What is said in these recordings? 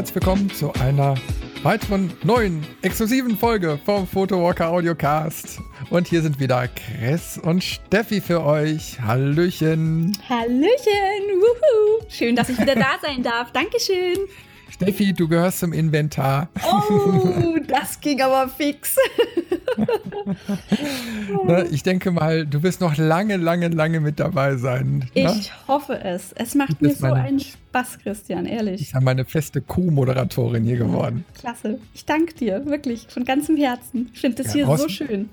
Herzlich willkommen zu einer weiteren neuen, exklusiven Folge vom Photowalker Audiocast. Und hier sind wieder Chris und Steffi für euch. Hallöchen. Hallöchen. Wuhu. Schön, dass ich wieder da sein darf. Dankeschön. Steffi, du gehörst zum Inventar. Oh, das ging aber fix. ne, ich denke mal, du wirst noch lange, lange, lange mit dabei sein. Ne? Ich hoffe es. Es macht mir so meine, einen Spaß, Christian, ehrlich. Ich bin meine feste Co-Moderatorin hier geworden. Klasse. Ich danke dir, wirklich, von ganzem Herzen. Ich finde das ja, hier so schön.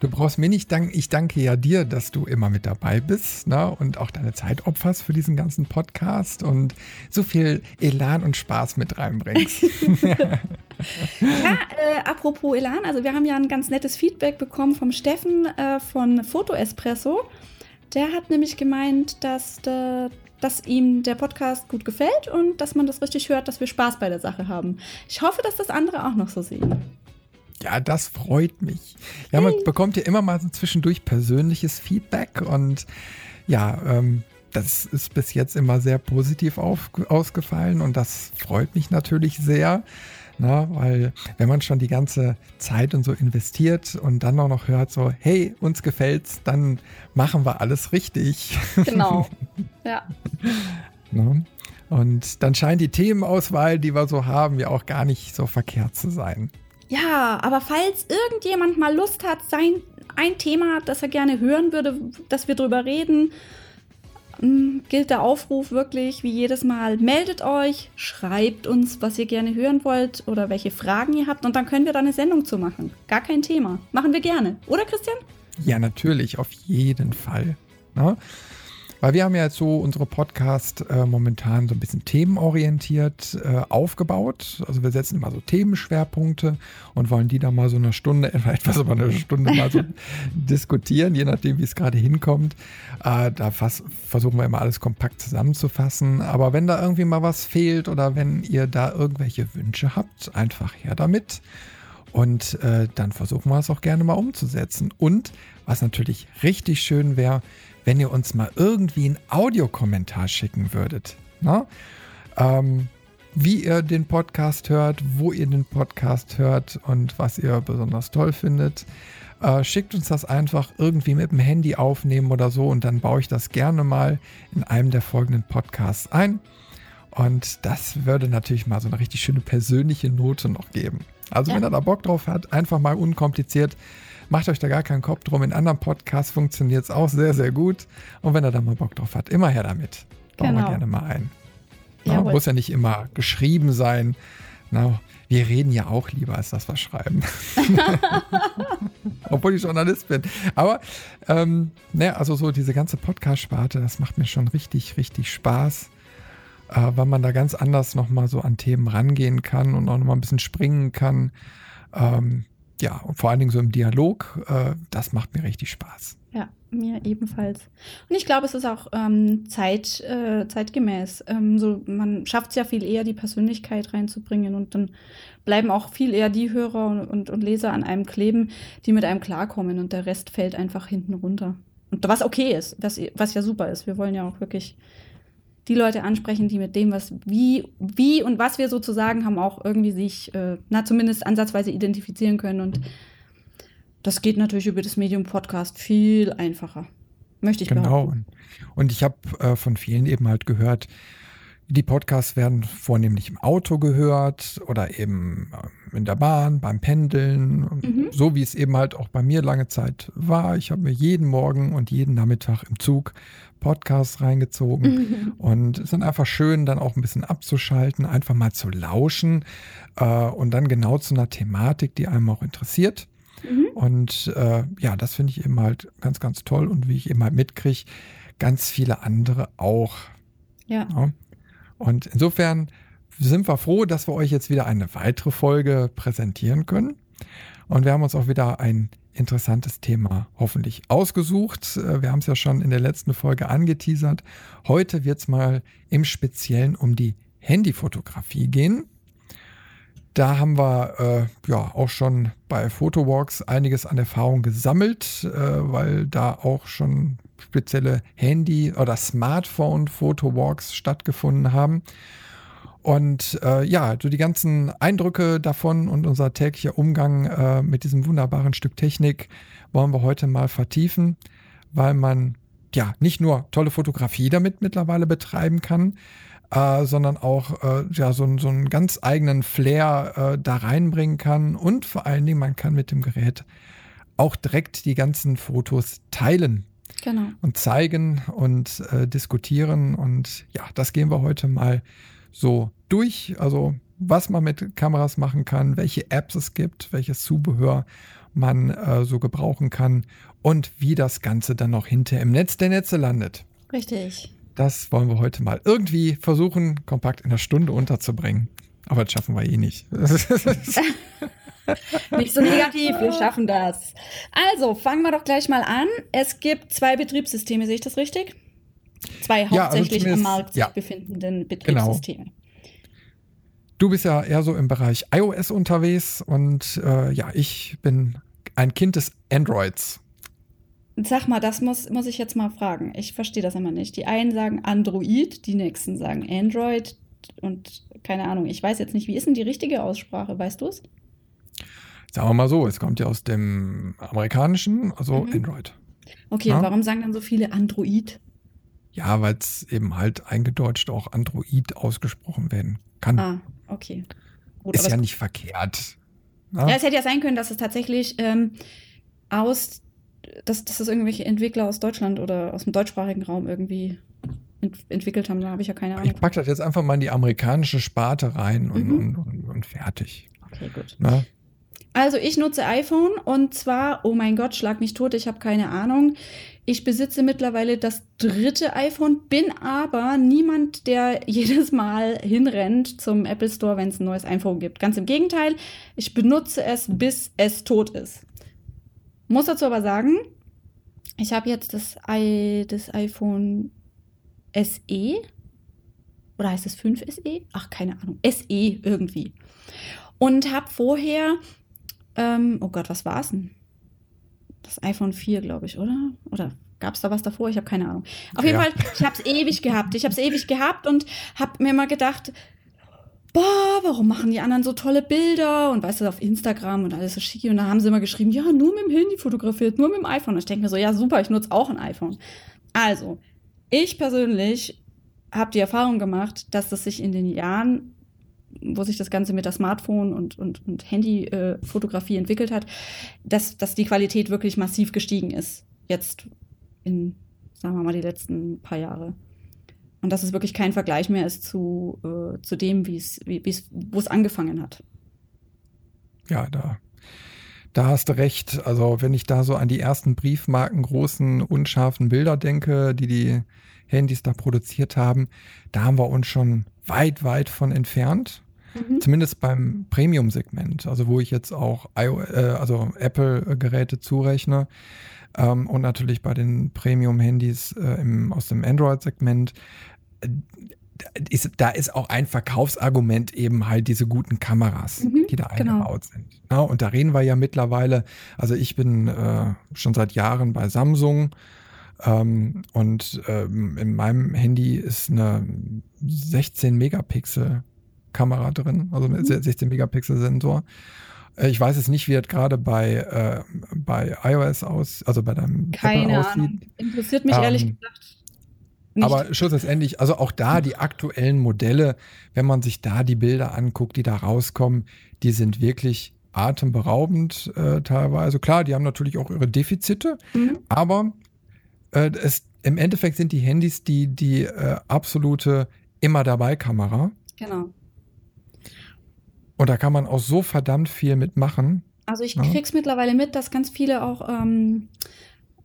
Du brauchst mir nicht danken. Ich danke ja dir, dass du immer mit dabei bist ne? und auch deine Zeit opferst für diesen ganzen Podcast und so viel Elan und Spaß mit reinbringst. ja, äh, apropos Elan, also wir haben ja ein ganz nettes Feedback bekommen vom Steffen äh, von Foto Espresso. Der hat nämlich gemeint, dass, äh, dass ihm der Podcast gut gefällt und dass man das richtig hört, dass wir Spaß bei der Sache haben. Ich hoffe, dass das andere auch noch so sehen. Ja, das freut mich. Ja, man bekommt ja immer mal so zwischendurch persönliches Feedback und ja, ähm, das ist bis jetzt immer sehr positiv auf, ausgefallen und das freut mich natürlich sehr. Na, ne, weil wenn man schon die ganze Zeit und so investiert und dann auch noch hört, so, hey, uns gefällt's, dann machen wir alles richtig. Genau. Ja. Na? Ne? Und dann scheint die Themenauswahl, die wir so haben, ja auch gar nicht so verkehrt zu sein. Ja, aber falls irgendjemand mal Lust hat, sein ein Thema, das er gerne hören würde, dass wir drüber reden, mm, gilt der Aufruf wirklich wie jedes Mal. Meldet euch, schreibt uns, was ihr gerne hören wollt oder welche Fragen ihr habt und dann können wir da eine Sendung zu machen. Gar kein Thema. Machen wir gerne. Oder Christian? Ja, natürlich, auf jeden Fall. Na? Weil wir haben ja jetzt so unsere Podcast äh, momentan so ein bisschen themenorientiert äh, aufgebaut. Also wir setzen immer so Themenschwerpunkte und wollen die dann mal so eine Stunde, etwas über eine Stunde mal so diskutieren, je nachdem, wie es gerade hinkommt. Äh, da fas- versuchen wir immer alles kompakt zusammenzufassen. Aber wenn da irgendwie mal was fehlt oder wenn ihr da irgendwelche Wünsche habt, einfach her damit. Und äh, dann versuchen wir es auch gerne mal umzusetzen. Und was natürlich richtig schön wäre, wenn ihr uns mal irgendwie einen Audiokommentar schicken würdet. Ne? Ähm, wie ihr den Podcast hört, wo ihr den Podcast hört und was ihr besonders toll findet. Äh, schickt uns das einfach irgendwie mit dem Handy aufnehmen oder so und dann baue ich das gerne mal in einem der folgenden Podcasts ein. Und das würde natürlich mal so eine richtig schöne persönliche Note noch geben. Also ja. wenn ihr da Bock drauf habt, einfach mal unkompliziert Macht euch da gar keinen Kopf drum. In anderen Podcasts funktioniert es auch sehr, sehr gut. Und wenn ihr da mal Bock drauf habt, immer her damit. Bauen genau. wir gerne mal ein. Na, muss ja nicht immer geschrieben sein. Na, wir reden ja auch lieber, als dass wir schreiben. Obwohl ich Journalist bin. Aber, ähm, ne, also so diese ganze Podcast-Sparte, das macht mir schon richtig, richtig Spaß. Äh, weil man da ganz anders nochmal so an Themen rangehen kann und auch nochmal ein bisschen springen kann. Ähm, ja, und vor allen Dingen so im Dialog, äh, das macht mir richtig Spaß. Ja, mir ebenfalls. Und ich glaube, es ist auch ähm, zeit, äh, zeitgemäß. Ähm, so, man schafft es ja viel eher, die Persönlichkeit reinzubringen und dann bleiben auch viel eher die Hörer und, und, und Leser an einem kleben, die mit einem klarkommen und der Rest fällt einfach hinten runter. Und was okay ist, was, was ja super ist. Wir wollen ja auch wirklich die Leute ansprechen, die mit dem, was wie, wie und was wir sozusagen haben, auch irgendwie sich, äh, na, zumindest ansatzweise identifizieren können. Und das geht natürlich über das Medium Podcast viel einfacher. Möchte ich genau. behaupten. Genau. Und ich habe äh, von vielen eben halt gehört, die Podcasts werden vornehmlich im Auto gehört oder eben äh, in der Bahn, beim Pendeln, mhm. so wie es eben halt auch bei mir lange Zeit war. Ich habe mir jeden Morgen und jeden Nachmittag im Zug Podcasts reingezogen mhm. und es ist einfach schön, dann auch ein bisschen abzuschalten, einfach mal zu lauschen äh, und dann genau zu einer Thematik, die einem auch interessiert. Mhm. Und äh, ja, das finde ich eben halt ganz, ganz toll und wie ich eben halt mitkriege, ganz viele andere auch. Ja. ja. Und insofern sind wir froh, dass wir euch jetzt wieder eine weitere Folge präsentieren können. Und wir haben uns auch wieder ein interessantes Thema hoffentlich ausgesucht. Äh, wir haben es ja schon in der letzten Folge angeteasert. Heute wird es mal im Speziellen um die Handyfotografie gehen. Da haben wir äh, ja auch schon bei Photowalks einiges an Erfahrung gesammelt, äh, weil da auch schon spezielle Handy- oder Smartphone-Photowalks stattgefunden haben. Und äh, ja, so die ganzen Eindrücke davon und unser täglicher Umgang äh, mit diesem wunderbaren Stück Technik wollen wir heute mal vertiefen, weil man ja nicht nur tolle Fotografie damit mittlerweile betreiben kann, äh, sondern auch äh, ja, so, so einen ganz eigenen Flair äh, da reinbringen kann. Und vor allen Dingen, man kann mit dem Gerät auch direkt die ganzen Fotos teilen. Genau. Und zeigen und äh, diskutieren. Und ja, das gehen wir heute mal so durch. Also, was man mit Kameras machen kann, welche Apps es gibt, welches Zubehör man äh, so gebrauchen kann und wie das Ganze dann noch hinter im Netz der Netze landet. Richtig. Das wollen wir heute mal irgendwie versuchen, kompakt in einer Stunde unterzubringen. Aber das schaffen wir eh nicht. nicht so negativ, wir schaffen das. Also, fangen wir doch gleich mal an. Es gibt zwei Betriebssysteme, sehe ich das richtig? Zwei hauptsächlich ja, also am Markt ja. befindenden Betriebssysteme. Genau. Du bist ja eher so im Bereich iOS unterwegs und äh, ja, ich bin ein Kind des Androids. Sag mal, das muss, muss ich jetzt mal fragen. Ich verstehe das immer nicht. Die einen sagen Android, die nächsten sagen Android und keine Ahnung. Ich weiß jetzt nicht, wie ist denn die richtige Aussprache? Weißt du es? Sagen wir mal so, es kommt ja aus dem amerikanischen, also mhm. Android. Okay, ja? warum sagen dann so viele Android? Ja, weil es eben halt eingedeutscht auch Android ausgesprochen werden kann. Ah, okay. Gut, ist ja nicht verkehrt. Ja? ja? es hätte ja sein können, dass es tatsächlich ähm, aus dass, dass das irgendwelche Entwickler aus Deutschland oder aus dem deutschsprachigen Raum irgendwie ent entwickelt haben. Da habe ich ja keine Ahnung. Ich packe das jetzt einfach mal in die amerikanische Sparte rein und, mhm. und, und, und, fertig. Okay, gut. Na? Also ich nutze iPhone und zwar, oh mein Gott, schlag mich tot, ich habe keine Ahnung. Ich besitze mittlerweile das dritte iPhone, bin aber niemand, der jedes Mal hinrennt zum Apple Store, wenn es ein neues iPhone gibt. Ganz im Gegenteil, ich benutze es, bis es tot ist. Muss dazu aber sagen, ich habe jetzt das, I, das iPhone SE. Oder heißt es 5 SE? Ach, keine Ahnung. SE irgendwie. Und habe vorher, ähm, oh Gott, was war es denn? Das iPhone 4, glaube ich, oder? Oder gab es da was davor? Ich habe keine Ahnung. Auf jeden ja. Fall, ich habe es ewig gehabt. Ich habe es ewig gehabt und habe mir mal gedacht, boah, warum machen die anderen so tolle Bilder und weißt du, auf Instagram und alles so schick. Und da haben sie immer geschrieben, ja, nur mit dem Handy fotografiert, nur mit dem iPhone. Und ich denke mir so, ja, super, ich nutze auch ein iPhone. Also, ich persönlich habe die Erfahrung gemacht, dass das sich in den Jahren, wo sich das Ganze mit der Smartphone und, und, und Handyfotografie äh, entwickelt hat, dass, dass die Qualität wirklich massiv gestiegen ist. Jetzt in, sagen wir mal, die letzten paar Jahre. Und dass es wirklich kein Vergleich mehr ist zu, äh, zu dem, wie es, wo es angefangen hat. Ja, da, da hast du recht. Also wenn ich da so an die ersten Briefmarken großen, unscharfen Bilder denke, die die Handys da produziert haben, da haben wir uns schon weit, weit von entfernt. Mhm. Zumindest beim Premium-Segment, also wo ich jetzt auch äh, also Apple-Geräte zurechne. Ähm, und natürlich bei den Premium-Handys äh, aus dem Android-Segment. Äh, ist, da ist auch ein Verkaufsargument eben halt diese guten Kameras, mhm, die da genau. eingebaut sind. Ja, und da reden wir ja mittlerweile, also ich bin äh, schon seit Jahren bei Samsung ähm, und ähm, in meinem Handy ist eine 16 Megapixel Kamera drin, also mhm. 16 Megapixel Sensor. Äh, ich weiß jetzt nicht, wie das gerade bei, äh, bei iOS aus, also bei deinem Keine Apple aussieht. Ahnung. Interessiert mich ähm, ehrlich gesagt. Nicht. Aber schlussendlich, also auch da die aktuellen Modelle, wenn man sich da die Bilder anguckt, die da rauskommen, die sind wirklich atemberaubend äh, teilweise. Klar, die haben natürlich auch ihre Defizite, mhm. aber äh, es, im Endeffekt sind die Handys die, die äh, absolute immer dabei Kamera. Genau. Und da kann man auch so verdammt viel mitmachen. Also ich ja. krieg's mittlerweile mit, dass ganz viele auch ähm,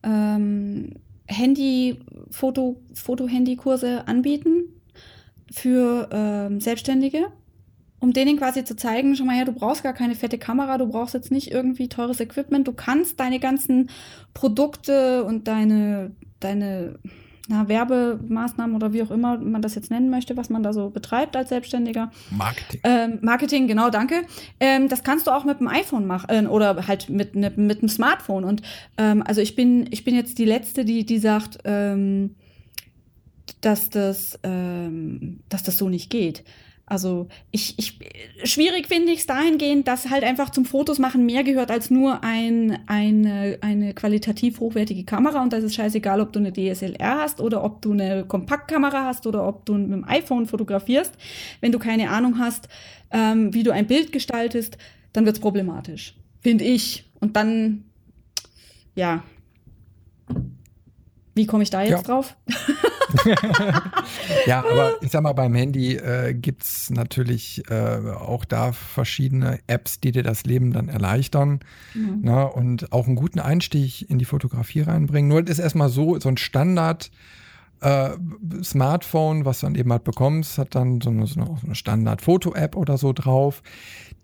ähm, Handy, Foto, Foto-Handy-Kurse anbieten für ähm, Selbstständige, um denen quasi zu zeigen, schon mal her, du brauchst gar keine fette Kamera, du brauchst jetzt nicht irgendwie teures Equipment, du kannst deine ganzen Produkte und deine, deine na, Werbemaßnahmen oder wie auch immer man das jetzt nennen möchte, was man da so betreibt als Selbstständiger. Marketing. Ähm, Marketing, genau, danke. Ähm, das kannst du auch mit dem iPhone machen äh, oder halt mit, ne, mit dem Smartphone. Und ähm, also ich bin, ich bin jetzt die Letzte, die, die sagt, ähm, dass, das, ähm, dass das so nicht geht. Also ich, ich schwierig finde ich es dahingehend, dass halt einfach zum Fotos machen mehr gehört als nur ein, eine, eine qualitativ hochwertige Kamera und das ist scheißegal, ob du eine DSLR hast oder ob du eine Kompaktkamera hast oder ob du mit dem iPhone fotografierst. Wenn du keine Ahnung hast, ähm, wie du ein Bild gestaltest, dann wird es problematisch, finde ich. Und dann, ja, wie komme ich da jetzt ja. drauf? ja, aber ich sag mal, beim Handy äh, gibt es natürlich äh, auch da verschiedene Apps, die dir das Leben dann erleichtern mhm. ne, und auch einen guten Einstieg in die Fotografie reinbringen. Nur das ist erstmal so, so ein Standard. Äh, Smartphone, was du dann eben halt bekommst, hat dann so eine, so eine Standard-Foto-App oder so drauf.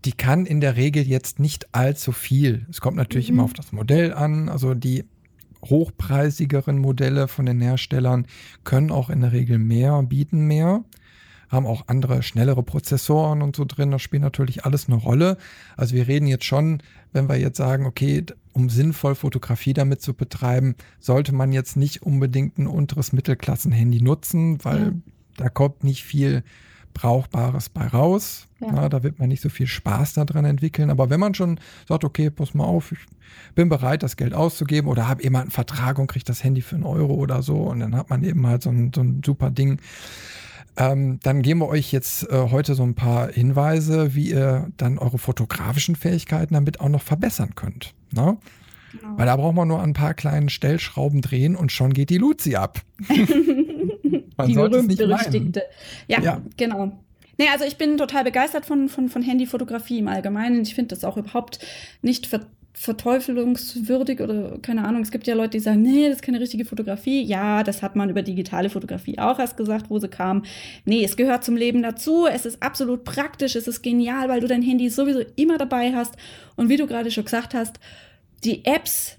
Die kann in der Regel jetzt nicht allzu viel. Es kommt natürlich mhm. immer auf das Modell an. Also die hochpreisigeren Modelle von den Herstellern können auch in der Regel mehr, bieten mehr, haben auch andere, schnellere Prozessoren und so drin. Das spielt natürlich alles eine Rolle. Also wir reden jetzt schon, wenn wir jetzt sagen, okay, um sinnvoll Fotografie damit zu betreiben, sollte man jetzt nicht unbedingt ein unteres Mittelklassen-Handy nutzen, weil ja. da kommt nicht viel Brauchbares bei raus. Ja. Na, da wird man nicht so viel Spaß daran entwickeln. Aber wenn man schon sagt, okay, pass mal auf, ich bin bereit, das Geld auszugeben oder habe eben einen Vertrag und kriege das Handy für einen Euro oder so und dann hat man eben halt so ein, so ein super Ding. Ähm, dann geben wir euch jetzt äh, heute so ein paar Hinweise, wie ihr dann eure fotografischen Fähigkeiten damit auch noch verbessern könnt. Ne? Genau. Weil da braucht man nur ein paar kleinen Stellschrauben drehen und schon geht die Luzi ab. Man die berühmt-berüchtigte. Ja, ja, genau. Nee, also ich bin total begeistert von, von, von Handyfotografie im Allgemeinen. Ich finde das auch überhaupt nicht ver verteufelungswürdig oder keine Ahnung. Es gibt ja Leute, die sagen, nee, das ist keine richtige Fotografie. Ja, das hat man über digitale Fotografie auch erst gesagt, wo sie kam. Nee, es gehört zum Leben dazu. Es ist absolut praktisch. Es ist genial, weil du dein Handy sowieso immer dabei hast. Und wie du gerade schon gesagt hast, die Apps,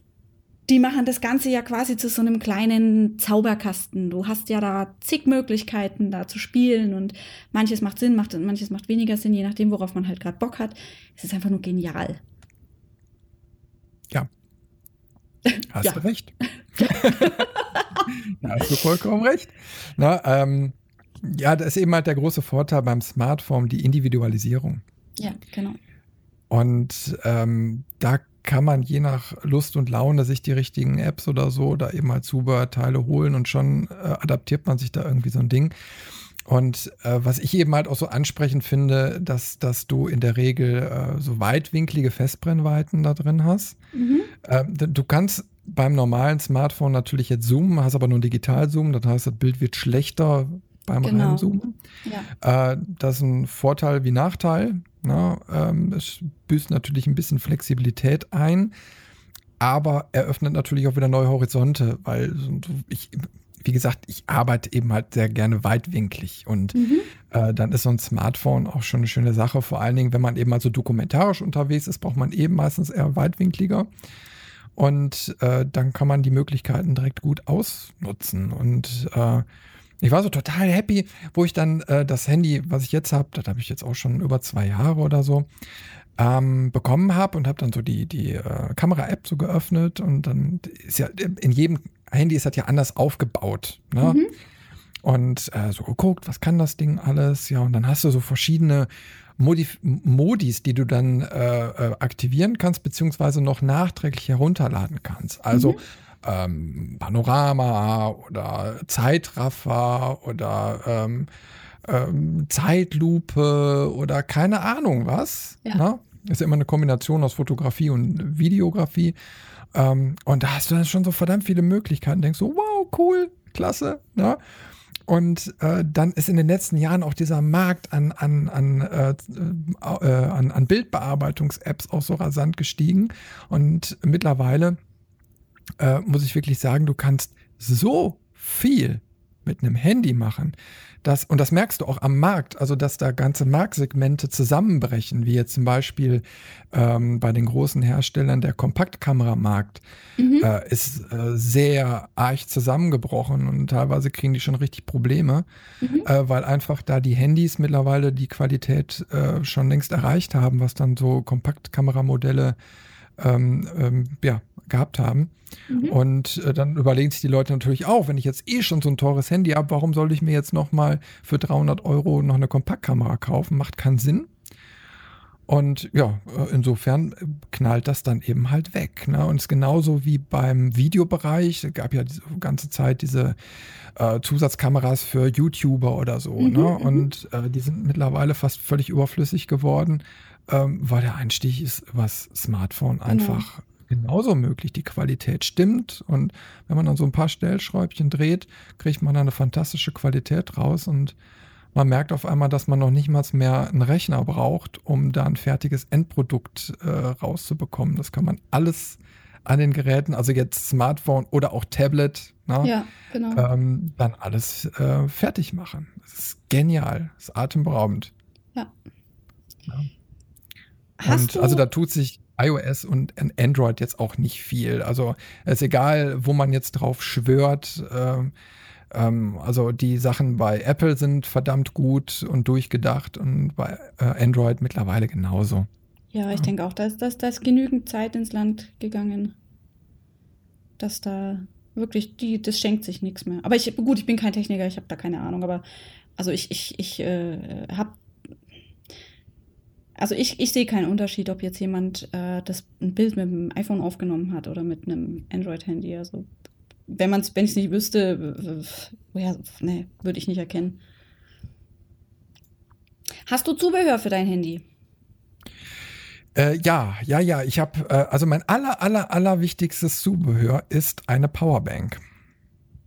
die machen das Ganze ja quasi zu so einem kleinen Zauberkasten. Du hast ja da zig Möglichkeiten, da zu spielen und manches macht Sinn, macht, manches macht weniger Sinn, je nachdem, worauf man halt gerade Bock hat. Es ist einfach nur genial. Ja. Hast ja. du recht. da hast du vollkommen recht. Na, ähm, ja, das ist eben halt der große Vorteil beim Smartphone, die Individualisierung. Ja, genau. Und ähm, da kann man je nach Lust und Laune sich die richtigen Apps oder so oder eben halt Zubehörteile holen und schon äh, adaptiert man sich da irgendwie so ein Ding. Und äh, was ich eben halt auch so ansprechend finde, dass, dass du in der Regel äh, so weitwinklige Festbrennweiten da drin hast. Mhm. Äh, du kannst beim normalen Smartphone natürlich jetzt zoomen, hast aber nur Digital-Zoom, das heißt, das Bild wird schlechter beim genau. Reinzoomen. Ja. Äh, das ist ein Vorteil wie Nachteil. Ne? ähm, es büßt natürlich ein bisschen Flexibilität ein, aber eröffnet natürlich auch wieder neue Horizonte, weil ich, wie gesagt, ich arbeite eben halt sehr gerne weitwinklig und mhm. äh, dann ist so ein Smartphone auch schon eine schöne Sache. Vor allen Dingen, wenn man eben mal so dokumentarisch unterwegs ist, braucht man eben meistens eher weitwinkliger. Und äh, dann kann man die Möglichkeiten direkt gut ausnutzen. Und äh, ich war so total happy, wo ich dann äh, das Handy, was ich jetzt habe, das habe ich jetzt auch schon über zwei Jahre oder so, ähm, bekommen habe und habe dann so die, die äh, Kamera-App so geöffnet und dann ist ja in jedem Handy ist das ja anders aufgebaut. Ne? Mhm. Und äh, so geguckt, was kann das Ding alles? Ja, und dann hast du so verschiedene Modif Modis, die du dann äh, äh aktivieren kannst, beziehungsweise noch nachträglich herunterladen kannst. Also mhm ähm, Panorama oder Zeitraffer oder ähm, ähm, Zeitlupe oder keine Ahnung was. Ja. Ne? Ist ja immer eine Kombination aus Fotografie und Videografie. Ähm, und da hast du dann schon so verdammt viele Möglichkeiten. Denkst so, wow, cool, klasse. Ne? Und äh, dann ist in den letzten Jahren auch dieser Markt an, an, an, äh, äh, an, an Bildbearbeitungs-Apps auch so rasant gestiegen. Und mittlerweile äh, muss ich wirklich sagen, du kannst so viel mit einem Handy machen. Das, und das merkst du auch am Markt, also dass da ganze Marktsegmente zusammenbrechen, wie jetzt zum Beispiel ähm, bei den großen Herstellern der Kompaktkameramarkt mhm. äh, ist äh, sehr arg zusammengebrochen und teilweise kriegen die schon richtig Probleme, mhm. äh, weil einfach da die Handys mittlerweile die Qualität äh, schon längst erreicht haben, was dann so Kompaktkameramodelle ähm, ähm, ja, gehabt haben. Mhm. Und äh, dann überlegen sich die Leute natürlich auch, wenn ich jetzt eh schon so ein teures Handy habe, warum sollte ich mir jetzt nochmal für 300 Euro noch eine Kompaktkamera kaufen? Macht keinen Sinn. Und ja, äh, insofern knallt das dann eben halt weg. Ne? Und es ist genauso wie beim Videobereich. Es gab ja die ganze Zeit diese äh, Zusatzkameras für YouTuber oder so. Mhm, ne? Mhm. Und äh, die sind mittlerweile fast völlig überflüssig geworden, ähm, weil der Einstieg ist übers Smartphone genau. einfach genauso möglich. Die Qualität stimmt. Und wenn man dann so ein paar Stellschräubchen dreht, kriegt man dann eine fantastische Qualität raus. Und man merkt auf einmal, dass man noch nicht mal mehr einen Rechner braucht, um da ein fertiges Endprodukt äh, rauszubekommen. Das kann man alles an den Geräten, also jetzt Smartphone oder auch Tablet, na, ne, ja, genau. ähm, dann alles äh, fertig machen. Das ist genial, das ist atemberaubend. Ja. ja. Und also da tut sich iOS und Android jetzt auch nicht viel. Also es ist egal, wo man jetzt drauf schwört. Äh, ähm, also die Sachen bei Apple sind verdammt gut und durchgedacht und bei äh, Android mittlerweile genauso. Ja, ich ja. denke auch, da ist, da, ist, da ist genügend Zeit ins Land gegangen, dass da wirklich, die, das schenkt sich nichts mehr. Aber ich, gut, ich bin kein Techniker, ich habe da keine Ahnung, aber also ich, ich, ich äh, habe also ich, ich sehe keinen Unterschied, ob jetzt jemand äh, das ein Bild mit dem iPhone aufgenommen hat oder mit einem Android-Handy. Also wenn man es, wenn ich es nicht wüsste, woher, nee, würde ich nicht erkennen. Hast du Zubehör für dein Handy? Äh, ja, ja, ja. Ich habe, äh, also mein aller, aller, aller wichtigstes Zubehör ist eine Powerbank.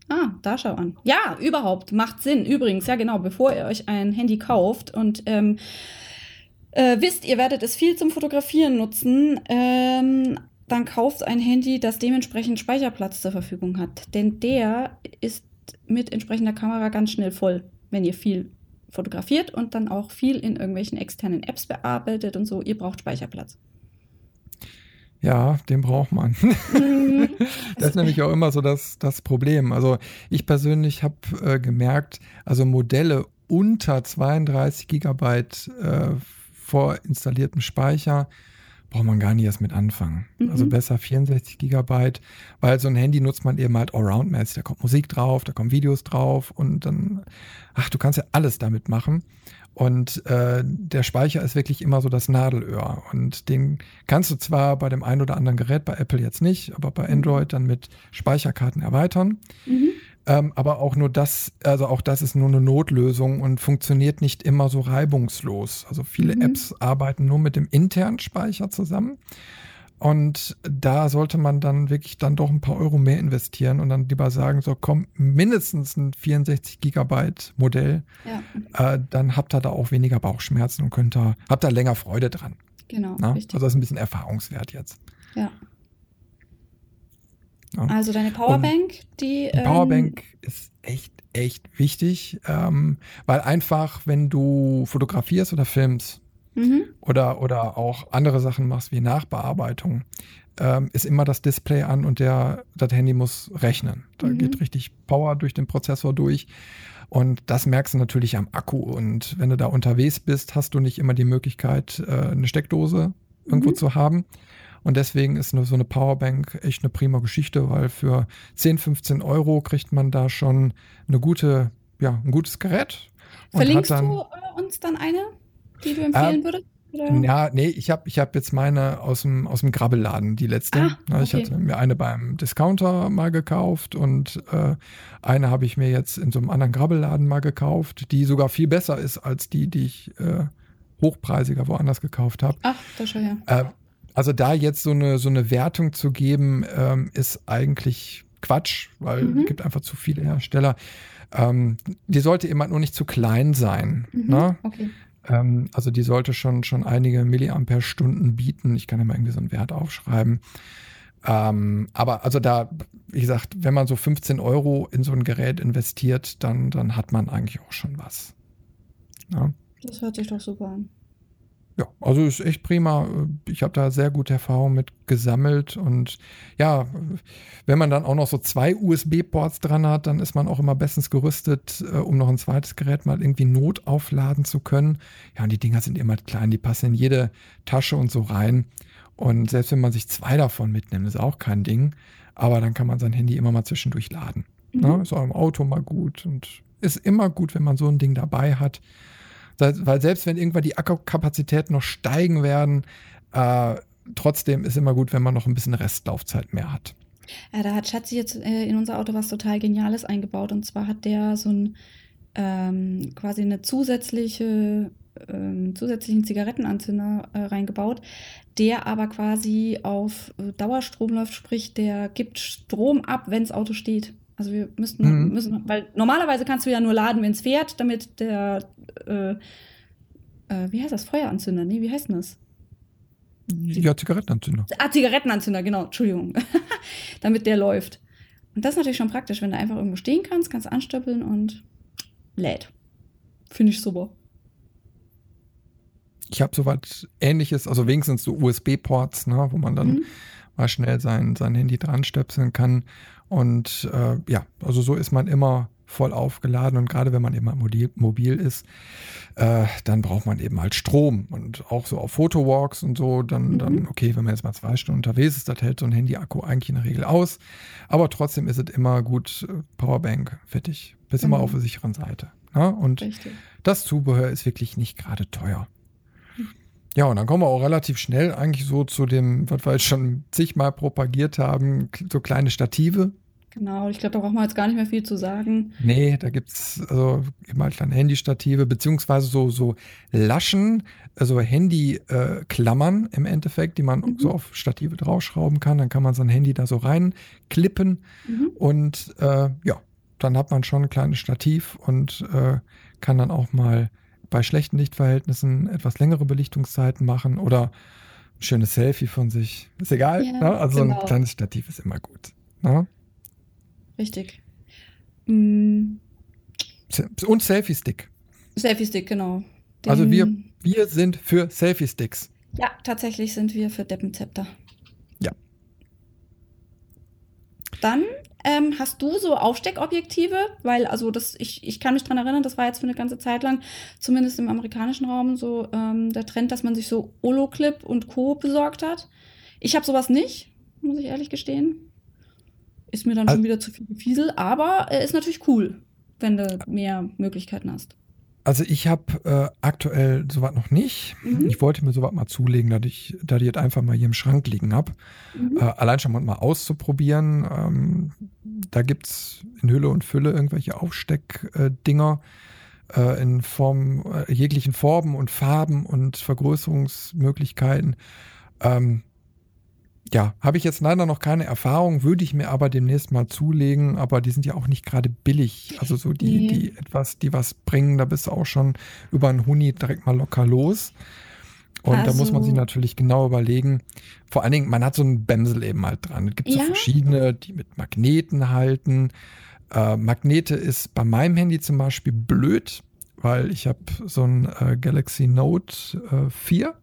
Ah, da schau an. Ja, überhaupt. Macht Sinn. Übrigens, ja genau, bevor ihr euch ein Handy kauft und ähm, äh, wisst, ihr werdet es viel zum Fotografieren nutzen, ähm, dann kauft ein Handy, das dementsprechend Speicherplatz zur Verfügung hat. Denn der ist mit entsprechender Kamera ganz schnell voll, wenn ihr viel fotografiert und dann auch viel in irgendwelchen externen Apps bearbeitet und so. Ihr braucht Speicherplatz. Ja, den braucht man. Mhm. das ist nämlich auch immer so das, das Problem. Also ich persönlich habe äh, gemerkt, also Modelle unter 32 Gigabyte äh, vorinstalliertem Speicher braucht man gar nicht erst mit anfangen. Mhm. Also besser 64 Gigabyte, weil so ein Handy nutzt man eben halt allround-mäßig. Da kommt Musik drauf, da kommen Videos drauf und dann, ach, du kannst ja alles damit machen. Und äh, der Speicher ist wirklich immer so das Nadelöhr. Und den kannst du zwar bei dem einen oder anderen Gerät, bei Apple jetzt nicht, aber bei mhm. Android dann mit Speicherkarten erweitern. Mhm. Ähm, aber auch nur das, also auch das ist nur eine Notlösung und funktioniert nicht immer so reibungslos. Also viele mhm. Apps arbeiten nur mit dem internen Speicher zusammen. Und da sollte man dann wirklich dann doch ein paar Euro mehr investieren und dann lieber sagen, so komm, mindestens ein 64 Gigabyte Modell. Ja. Äh, dann habt ihr da auch weniger Bauchschmerzen und könnt da, habt da länger Freude dran. Genau. Also das ist ein bisschen Erfahrungswert jetzt. Ja. Ja. Also deine Powerbank, Und die. Die Powerbank ähm, ist echt, echt wichtig, ähm, weil einfach, wenn du fotografierst oder filmst mhm. oder, oder auch andere Sachen machst wie Nachbearbeitung, ähm, ist immer das Display an und der, das Handy muss rechnen. Da mhm. geht richtig Power durch den Prozessor durch. Und das merkst du natürlich am Akku. Und wenn du da unterwegs bist, hast du nicht immer die Möglichkeit, äh, eine Steckdose irgendwo mhm. zu haben. Und deswegen ist so eine Powerbank echt eine prima Geschichte, weil für 10, 15 Euro kriegt man da schon eine gute, ja, ein gutes Gerät. Verlinkst dann, du äh, uns dann eine, die du empfehlen äh, würdest? Oder? Ja, nee, ich habe ich hab jetzt meine aus dem, aus dem Grabbelladen, die letzte. Ah, okay. Ich hatte mir eine beim Discounter mal gekauft und äh, eine habe ich mir jetzt in so einem anderen Grabbelladen mal gekauft, die sogar viel besser ist als die, die ich äh, hochpreisiger woanders gekauft habe. Ach, das schon ja. Äh, also da jetzt so eine, so eine Wertung zu geben, ähm, ist eigentlich Quatsch, weil mhm. es gibt einfach zu viele Hersteller. Ähm, die sollte immer nur nicht zu klein sein. Mhm. Ne? Okay. Ähm, also die sollte schon, schon einige Milliampere-Stunden bieten. Ich kann ja mal irgendwie so einen Wert aufschreiben. Ähm, aber also da, wie gesagt, wenn man so 15 Euro in so ein Gerät investiert, dann, dann hat man eigentlich auch schon was. Ja? Das hört sich doch super an. Ja, also ist echt prima. Ich habe da sehr gute Erfahrungen mit gesammelt und ja, wenn man dann auch noch so zwei USB-Ports dran hat, dann ist man auch immer bestens gerüstet, äh, um noch ein zweites Gerät mal irgendwie notaufladen zu können. Ja, und die Dinger sind immer klein, die passen in jede Tasche und so rein. Und selbst wenn man sich zwei davon mitnimmt, ist auch kein Ding. Aber dann kann man sein Handy immer mal zwischendurch laden. Mhm. Ne? Ist auch im Auto mal gut und ist immer gut, wenn man so ein Ding dabei hat. Weil selbst wenn irgendwann die Akkukapazitäten noch steigen werden, äh, trotzdem ist immer gut, wenn man noch ein bisschen Restlaufzeit mehr hat. Ja, da hat Schatzi jetzt äh, in unser Auto was total Geniales eingebaut. Und zwar hat der so ein ähm, quasi eine zusätzliche ähm, zusätzlichen Zigarettenanzünder äh, reingebaut, der aber quasi auf äh, Dauerstrom läuft, sprich, der gibt Strom ab, wenn das Auto steht. Also wir müssten, mhm. müssen, weil normalerweise kannst du ja nur laden, wenn es fährt, damit der, äh, äh, wie heißt das, Feueranzünder? Nee, wie heißt denn das? Ja, Zigarettenanzünder. Ah, Zigarettenanzünder, genau, Entschuldigung. damit der läuft. Und das ist natürlich schon praktisch, wenn du einfach irgendwo stehen kannst, kannst anstöppeln und lädt. Finde ich super. Ich habe sowas ähnliches, also wenigstens so USB-Ports, ne, wo man dann mhm. mal schnell sein, sein Handy dran stöpseln kann. Und äh, ja, also so ist man immer voll aufgeladen und gerade wenn man immer mobil, mobil ist, äh, dann braucht man eben halt Strom und auch so auf Fotowalks und so, dann, mhm. dann, okay, wenn man jetzt mal zwei Stunden unterwegs ist, das hält so ein Handy-Akku eigentlich in der Regel aus, aber trotzdem ist es immer gut, äh, Powerbank fertig, bis mhm. immer auf der sicheren Seite. Ja? Ne? Und Richtig. das Zubehör ist wirklich nicht gerade teuer. Ja, und dann kommen wir auch relativ schnell eigentlich so zu dem, was wir jetzt schon zigmal propagiert haben, so kleine Stative, Genau, ich glaube, da braucht man jetzt gar nicht mehr viel zu sagen. Nee, da gibt es also immer kleine Handystative, beziehungsweise so, so Laschen, also Handyklammern äh, im Endeffekt, die man mhm. so auf Stative draufschrauben kann. Dann kann man sein Handy da so reinklippen mhm. und äh, ja, dann hat man schon ein kleines Stativ und äh, kann dann auch mal bei schlechten Lichtverhältnissen etwas längere Belichtungszeiten machen oder ein schönes Selfie von sich. Ist egal. Ja, ne? Also genau. ein kleines Stativ ist immer gut. Ne? Richtig. Mm. Und Selfie-Stick. Selfie-Stick, genau. Den also wir, wir sind für Selfie-Sticks. Ja, tatsächlich sind wir für Deppenzepter. Ja. Dann ähm, hast du so Aufsteckobjektive, weil also das, ich, ich kann mich daran erinnern, das war jetzt für eine ganze Zeit lang, zumindest im amerikanischen Raum, so ähm, der Trend, dass man sich so Oloclip und Co. besorgt hat. Ich habe sowas nicht, muss ich ehrlich gestehen. Ist mir dann also, schon wieder zu viel Gefiesel, aber er ist natürlich cool, wenn du mehr Möglichkeiten hast. Also ich habe äh, aktuell sowas noch nicht. Mhm. Ich wollte mir sowas mal zulegen, da ich, da ich jetzt einfach mal hier im Schrank liegen habe. Mhm. Äh, allein schon mal auszuprobieren. Ähm, da gibt es in Hülle und Fülle irgendwelche Aufsteckdinger äh, in Form, äh, jeglichen Formen und Farben und Vergrößerungsmöglichkeiten. Ähm, ja, habe ich jetzt leider noch keine Erfahrung, würde ich mir aber demnächst mal zulegen, aber die sind ja auch nicht gerade billig. Also so die, nee. die etwas, die was bringen, da bist du auch schon über einen Huni direkt mal locker los. Und also. da muss man sich also natürlich genau überlegen. Vor allen Dingen, man hat so einen Bämsel eben halt dran. Es gibt ja. so verschiedene, die mit Magneten halten. Äh, Magnete ist bei meinem Handy zum Beispiel blöd, weil ich habe so ein äh, Galaxy Note äh, 4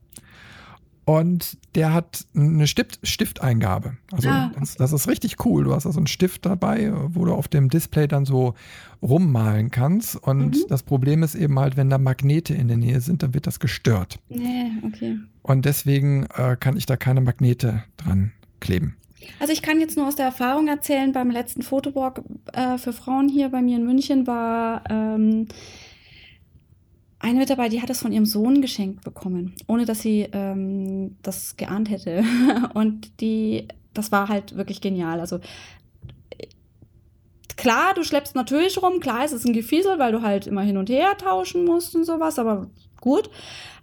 und der hat eine Stift Stifteingabe. Also ah, okay. das, das, ist richtig cool. Du hast also einen Stift dabei, wo du auf dem Display dann so rummalen kannst. Und mhm. das Problem ist eben halt, wenn da Magnete in der Nähe sind, dann wird das gestört. Nee, okay. Und deswegen äh, kann ich da keine Magnete dran kleben. Also ich kann jetzt nur aus der Erfahrung erzählen, beim letzten Fotowalk äh, für Frauen hier bei mir in München war ähm, eine Mitarbeiterin, die hat es von ihrem Sohn geschenkt bekommen, ohne dass sie ähm, das geahnt hätte. Und die, das war halt wirklich genial. Also klar, du schleppst natürlich rum, klar ist es ein Gefiesel, weil du halt immer hin und her tauschen musst und sowas, aber gut.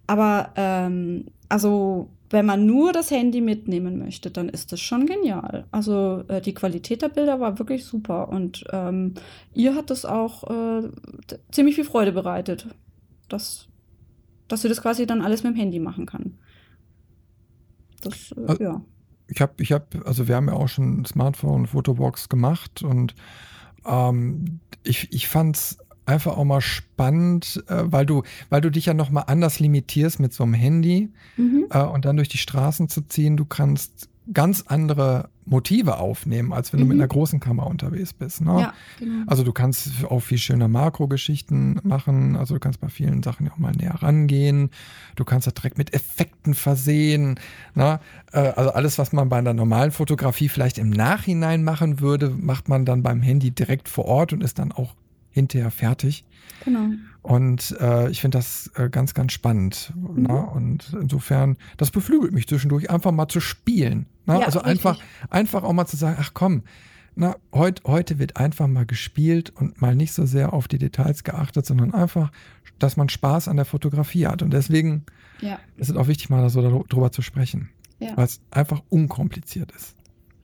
Aber ähm, also wenn man nur das Handy mitnehmen möchte, dann ist das schon genial. Also äh, die Qualität der Bilder war wirklich super und ähm, ihr hat das auch äh, ziemlich viel Freude bereitet dass, dass sie das quasi dann alles mit dem Handy machen kann. Das, äh, also, ja. Ich habe, ich habe, also wir haben ja auch schon Smartphone, Fotobox gemacht und ähm, ich, ich fand es einfach auch mal spannend, äh, weil du, weil du dich ja noch mal anders limitierst mit so einem Handy mhm. äh, und dann durch die Straßen zu ziehen. Du kannst ganz andere Motive aufnehmen, als wenn du mit Mhm. einer großen Kamera unterwegs bist. Ne? Ja, genau. Also du kannst auch viel schöner Makrogeschichten machen. Also du kannst bei vielen Sachen ja auch mal näher rangehen. Du kannst das direkt mit Effekten versehen. Ne? Äh, Also alles, was man bei einer normalen Fotografie vielleicht im Nachhinein machen würde, macht man dann beim Handy direkt vor Ort und ist dann auch hinterher fertig. Genau. Und äh, ich finde das äh, ganz, ganz spannend. Mhm. Ne? Und insofern, das beflügelt mich zwischendurch, einfach mal zu spielen. Ne? Ja, also richtig. einfach, einfach auch mal zu sagen, ach komm, na, heut, heute wird einfach mal gespielt und mal nicht so sehr auf die Details geachtet, sondern einfach, dass man Spaß an der Fotografie hat. Und deswegen Ja, ist es auch wichtig, mal so dar- drüber zu sprechen. Ja. Weil es einfach unkompliziert ist.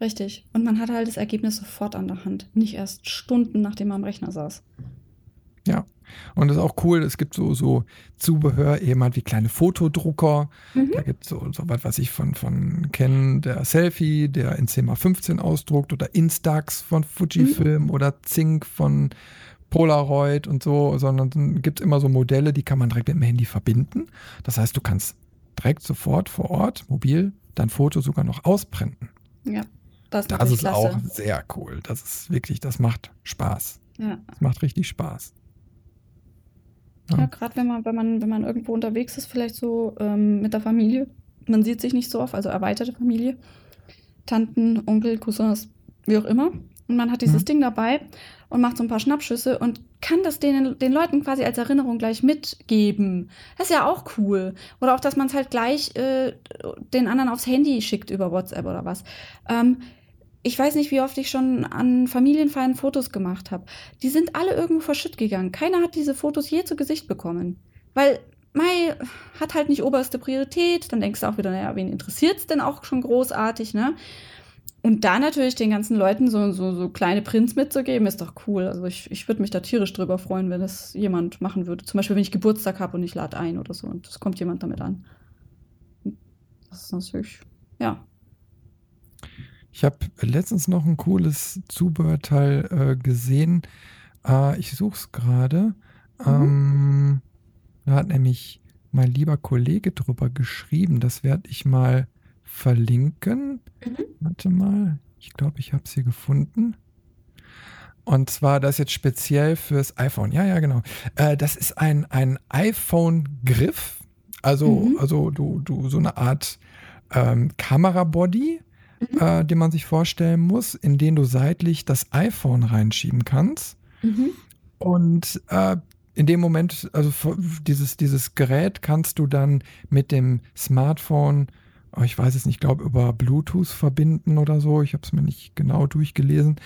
richtig. Und man hat halt das Ergebnis sofort an der Hand. Nicht erst Stunden, nachdem man am Rechner saß. Ja. Und das ist auch cool, es gibt so, so Zubehör, eben halt wie kleine Fotodrucker. Mhm. Da gibt es so, so was, was ich von, von Ken, der Selfie, der in 10x15 ausdruckt oder Instax von Fujifilm oder Zink von Polaroid und so, sondern dann gibt es immer so Modelle, die kann man direkt mit dem Handy verbinden. Das heißt, du kannst direkt sofort vor Ort, mobil, dein Foto sogar noch ausprinten. Ja, das ist Das ist klasse. auch sehr cool. Das ist wirklich, das macht Spaß. Ja, Das macht richtig Spaß. Ja gerade wenn man, wenn man, wenn man irgendwo unterwegs ist, vielleicht so ähm, mit der Familie. Man sieht sich nicht so oft, also erweiterte Familie. Tanten, Onkel, Cousins, wie auch immer. Und man hat dieses Mhm. Ding dabei und macht so ein paar Schnappschüsse und kann das den, den Leuten quasi als Erinnerung gleich mitgeben. Das ist ja auch cool. Oder auch, dass man es halt gleich äh, den anderen aufs Handy schickt über WhatsApp oder was. Ähm, ich weiß nicht, wie oft ich schon an Familienfeiern Fotos gemacht habe. Die sind alle irgendwo verschütt gegangen. Keiner hat diese Fotos je zu Gesicht bekommen. Weil Mai hat halt nicht oberste Priorität. Dann denkst du auch wieder, naja, wen interessiert's denn auch schon großartig, ne? Und da natürlich den ganzen Leuten so, so, so kleine Prints mitzugeben, ist doch cool. Also ich, ich würde mich da tierisch drüber freuen, wenn das jemand machen würde. Zum Beispiel, wenn ich Geburtstag habe und ich lade ein oder so und es kommt jemand damit an. Das ist natürlich, ja. Ich habe letztens noch ein cooles Zubehörteil äh, gesehen. Äh, ich suche es gerade. Ähm, da hat nämlich mein lieber Kollege drüber geschrieben. Das werde ich mal verlinken. Warte mal. Ich glaube, ich habe es hier gefunden. Und zwar das jetzt speziell fürs iPhone. Ja, ja, genau. Äh, das ist ein, ein iPhone-Griff. Also, Mhm. also du, du so eine Art ähm, Kamerabody, äh, den man sich vorstellen muss, in den du seitlich das iPhone reinschieben kannst. Mhm. Und äh, in dem Moment, also dieses, dieses Gerät kannst du dann mit dem Smartphone, oh, ich weiß es nicht, ich glaube über Bluetooth verbinden oder so. Ich habe es mir nicht genau durchgelesen.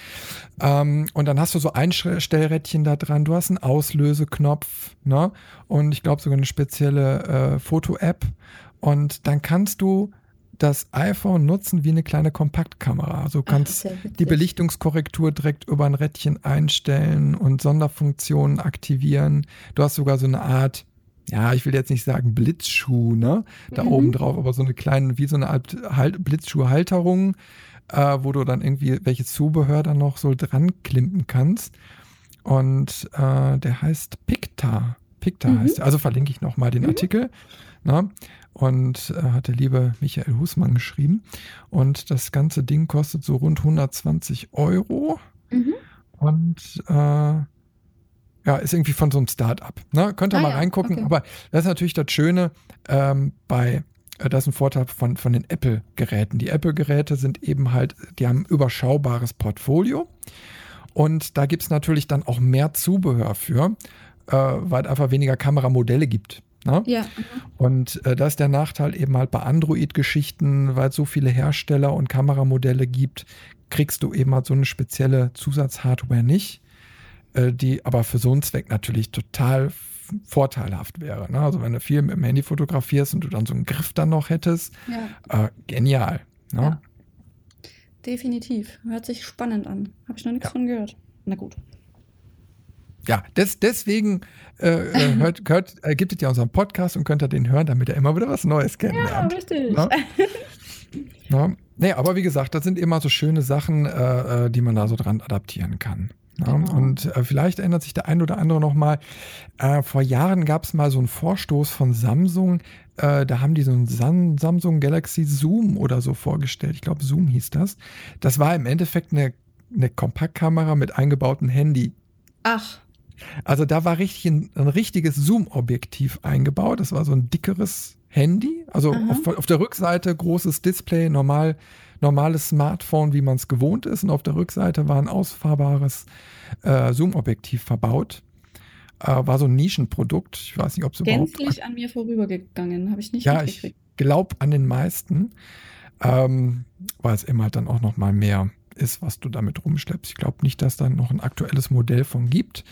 Ähm, und dann hast du so Einstellrädchen da dran. Du hast einen Auslöseknopf, ne? Und ich glaube sogar eine spezielle äh, Foto-App. Und dann kannst du das iPhone nutzen wie eine kleine Kompaktkamera. Also du Ach, kannst ja witzig. die Belichtungskorrektur direkt über ein Rädchen einstellen und Sonderfunktionen aktivieren. Du hast sogar so eine Art, ja, ich will jetzt nicht sagen Blitzschuh, ne? Da Mhm. oben drauf, aber so eine kleine, wie so eine Art halt, Blitzschuhhalterung, äh, wo du dann irgendwie welches Zubehör dann noch so dran klimpen kannst. Und äh, der heißt Picta. Picta Mhm. heißt. Also verlinke ich nochmal den Mhm. Artikel. Ne? Und äh, hat der liebe Michael Husmann geschrieben. Und das ganze Ding kostet so rund 120 Euro. Mhm. Und äh, ja, ist irgendwie von so einem Start-up. Ne? Könnt ihr Ah mal ja, reingucken. okay. Aber das ist natürlich das Schöne ähm, bei, äh, das ist ein Vorteil von, von den Apple-Geräten. Die Apple-Geräte sind eben halt, die haben ein überschaubares Portfolio. Und da gibt es natürlich dann auch mehr Zubehör für, äh, weil es einfach weniger Kameramodelle gibt. Ne? Ja. Und äh, das ist der Nachteil eben halt bei Android-Geschichten, weil es so viele Hersteller und Kameramodelle gibt, kriegst du eben halt so eine spezielle Zusatzhardware nicht, äh, die aber für so einen Zweck natürlich total vorteilhaft wäre. Ne? Also wenn du viel mit dem Handy fotografierst und du dann so einen Griff dann noch hättest, ja, äh, genial. Ne? Ja. definitiv. Hört sich spannend an. Habe ich noch nichts Ja. von gehört. Na gut. Ja, des, deswegen äh, äh, hört, hört, äh, gibt es ja unseren Podcast und könnt ihr den hören, damit ihr immer wieder was Neues kennenlernt. richtig. Ne? Ja. Nee, aber wie gesagt, das sind immer so schöne Sachen, äh, äh, die man da so dran adaptieren kann. Ja, Genau. Und äh, vielleicht erinnert sich der ein oder andere noch mal, äh, vor Jahren gab es mal so einen Vorstoß von Samsung, äh, da haben die so einen Sam Samsung Galaxy Zoom oder so vorgestellt. Ich glaube, Zoom hieß das. Das war im Endeffekt eine, eine Kompaktkamera mit eingebautem Handy. Ach. Also da war richtig ein, ein richtiges Zoom-Objektiv eingebaut. Das war so ein dickeres Handy. Also auf, auf, der Rückseite großes Display, normal, normales Smartphone, wie man es gewohnt ist. Und auf der Rückseite war ein ausfahrbares äh, Zoom-Objektiv verbaut. Äh, war so ein Nischenprodukt. Ich weiß nicht, ob es überhaupt. Gänzlich an mir vorübergegangen, habe ich nicht Ja, ich glaube an den meisten, ähm, weil es immer halt dann auch noch mal mehr ist, was du damit rumschleppst. Ich glaube nicht, dass da noch ein aktuelles Modell von gibt.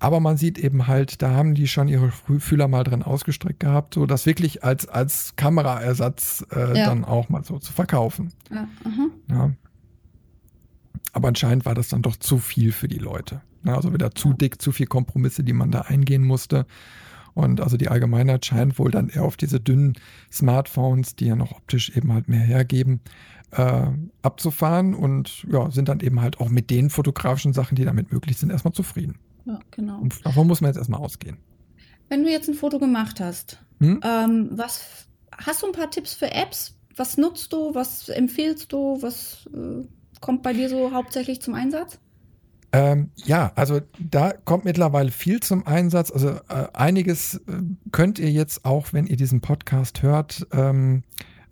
Aber man sieht eben halt, da haben die schon ihre Fühler mal drin ausgestreckt gehabt, so das wirklich als, als Kameraersatz äh, ja. dann auch mal so zu verkaufen. Ja, ja. Aber anscheinend war das dann doch zu viel für die Leute. Also wieder zu dick, zu viel Kompromisse, die man da eingehen musste. Und also die Allgemeinheit scheint wohl dann eher auf diese dünnen Smartphones, die ja noch optisch eben halt mehr hergeben, äh, abzufahren und ja, sind dann eben halt auch mit den fotografischen Sachen, die damit möglich sind, erstmal zufrieden. Ja, genau. Davon muss man jetzt erstmal ausgehen. Wenn du jetzt ein Foto gemacht hast, hm? ähm, was hast du ein paar Tipps für Apps? Was nutzt du? Was empfiehlst du? Was äh, kommt bei dir so hauptsächlich zum Einsatz? Ähm, ja, also da kommt mittlerweile viel zum Einsatz. Also äh, einiges äh, könnt ihr jetzt auch, wenn ihr diesen Podcast hört, ähm,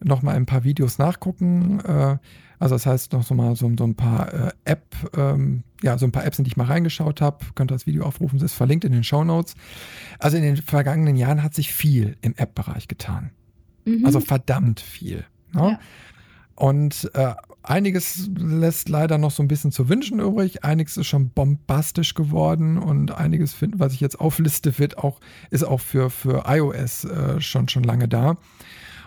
noch mal ein paar Videos nachgucken. Äh, also das heißt noch so mal so, so ein paar äh, App, ähm, ja, so ein paar Apps, in die ich mal reingeschaut habe. Könnt ihr das Video aufrufen, das ist verlinkt in den Show Notes. Also in den vergangenen Jahren hat sich viel im App-Bereich getan. Mhm. Also verdammt viel. Ne? Ja. Und äh, Einiges lässt leider noch so ein bisschen zu wünschen übrig. Einiges ist schon bombastisch geworden und einiges, was ich jetzt aufliste, wird auch, ist auch für, für iOS äh, schon, schon lange da.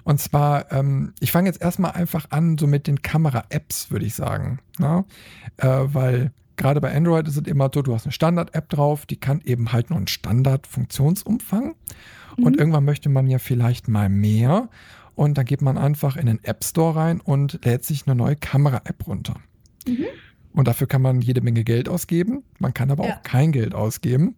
Und zwar, ähm, ich fange jetzt erstmal einfach an, so mit den Kamera-Apps, würde ich sagen. Ne? Äh, weil gerade bei Android ist es immer so, du hast eine Standard-App drauf, die kann eben halt nur einen Standard-Funktionsumfang. Mhm. Und irgendwann möchte man ja vielleicht mal mehr. Und dann geht man einfach in den App Store rein und lädt sich eine neue Kamera-App runter. Mhm. Und dafür kann man jede Menge Geld ausgeben. Man kann aber ja. auch kein Geld ausgeben.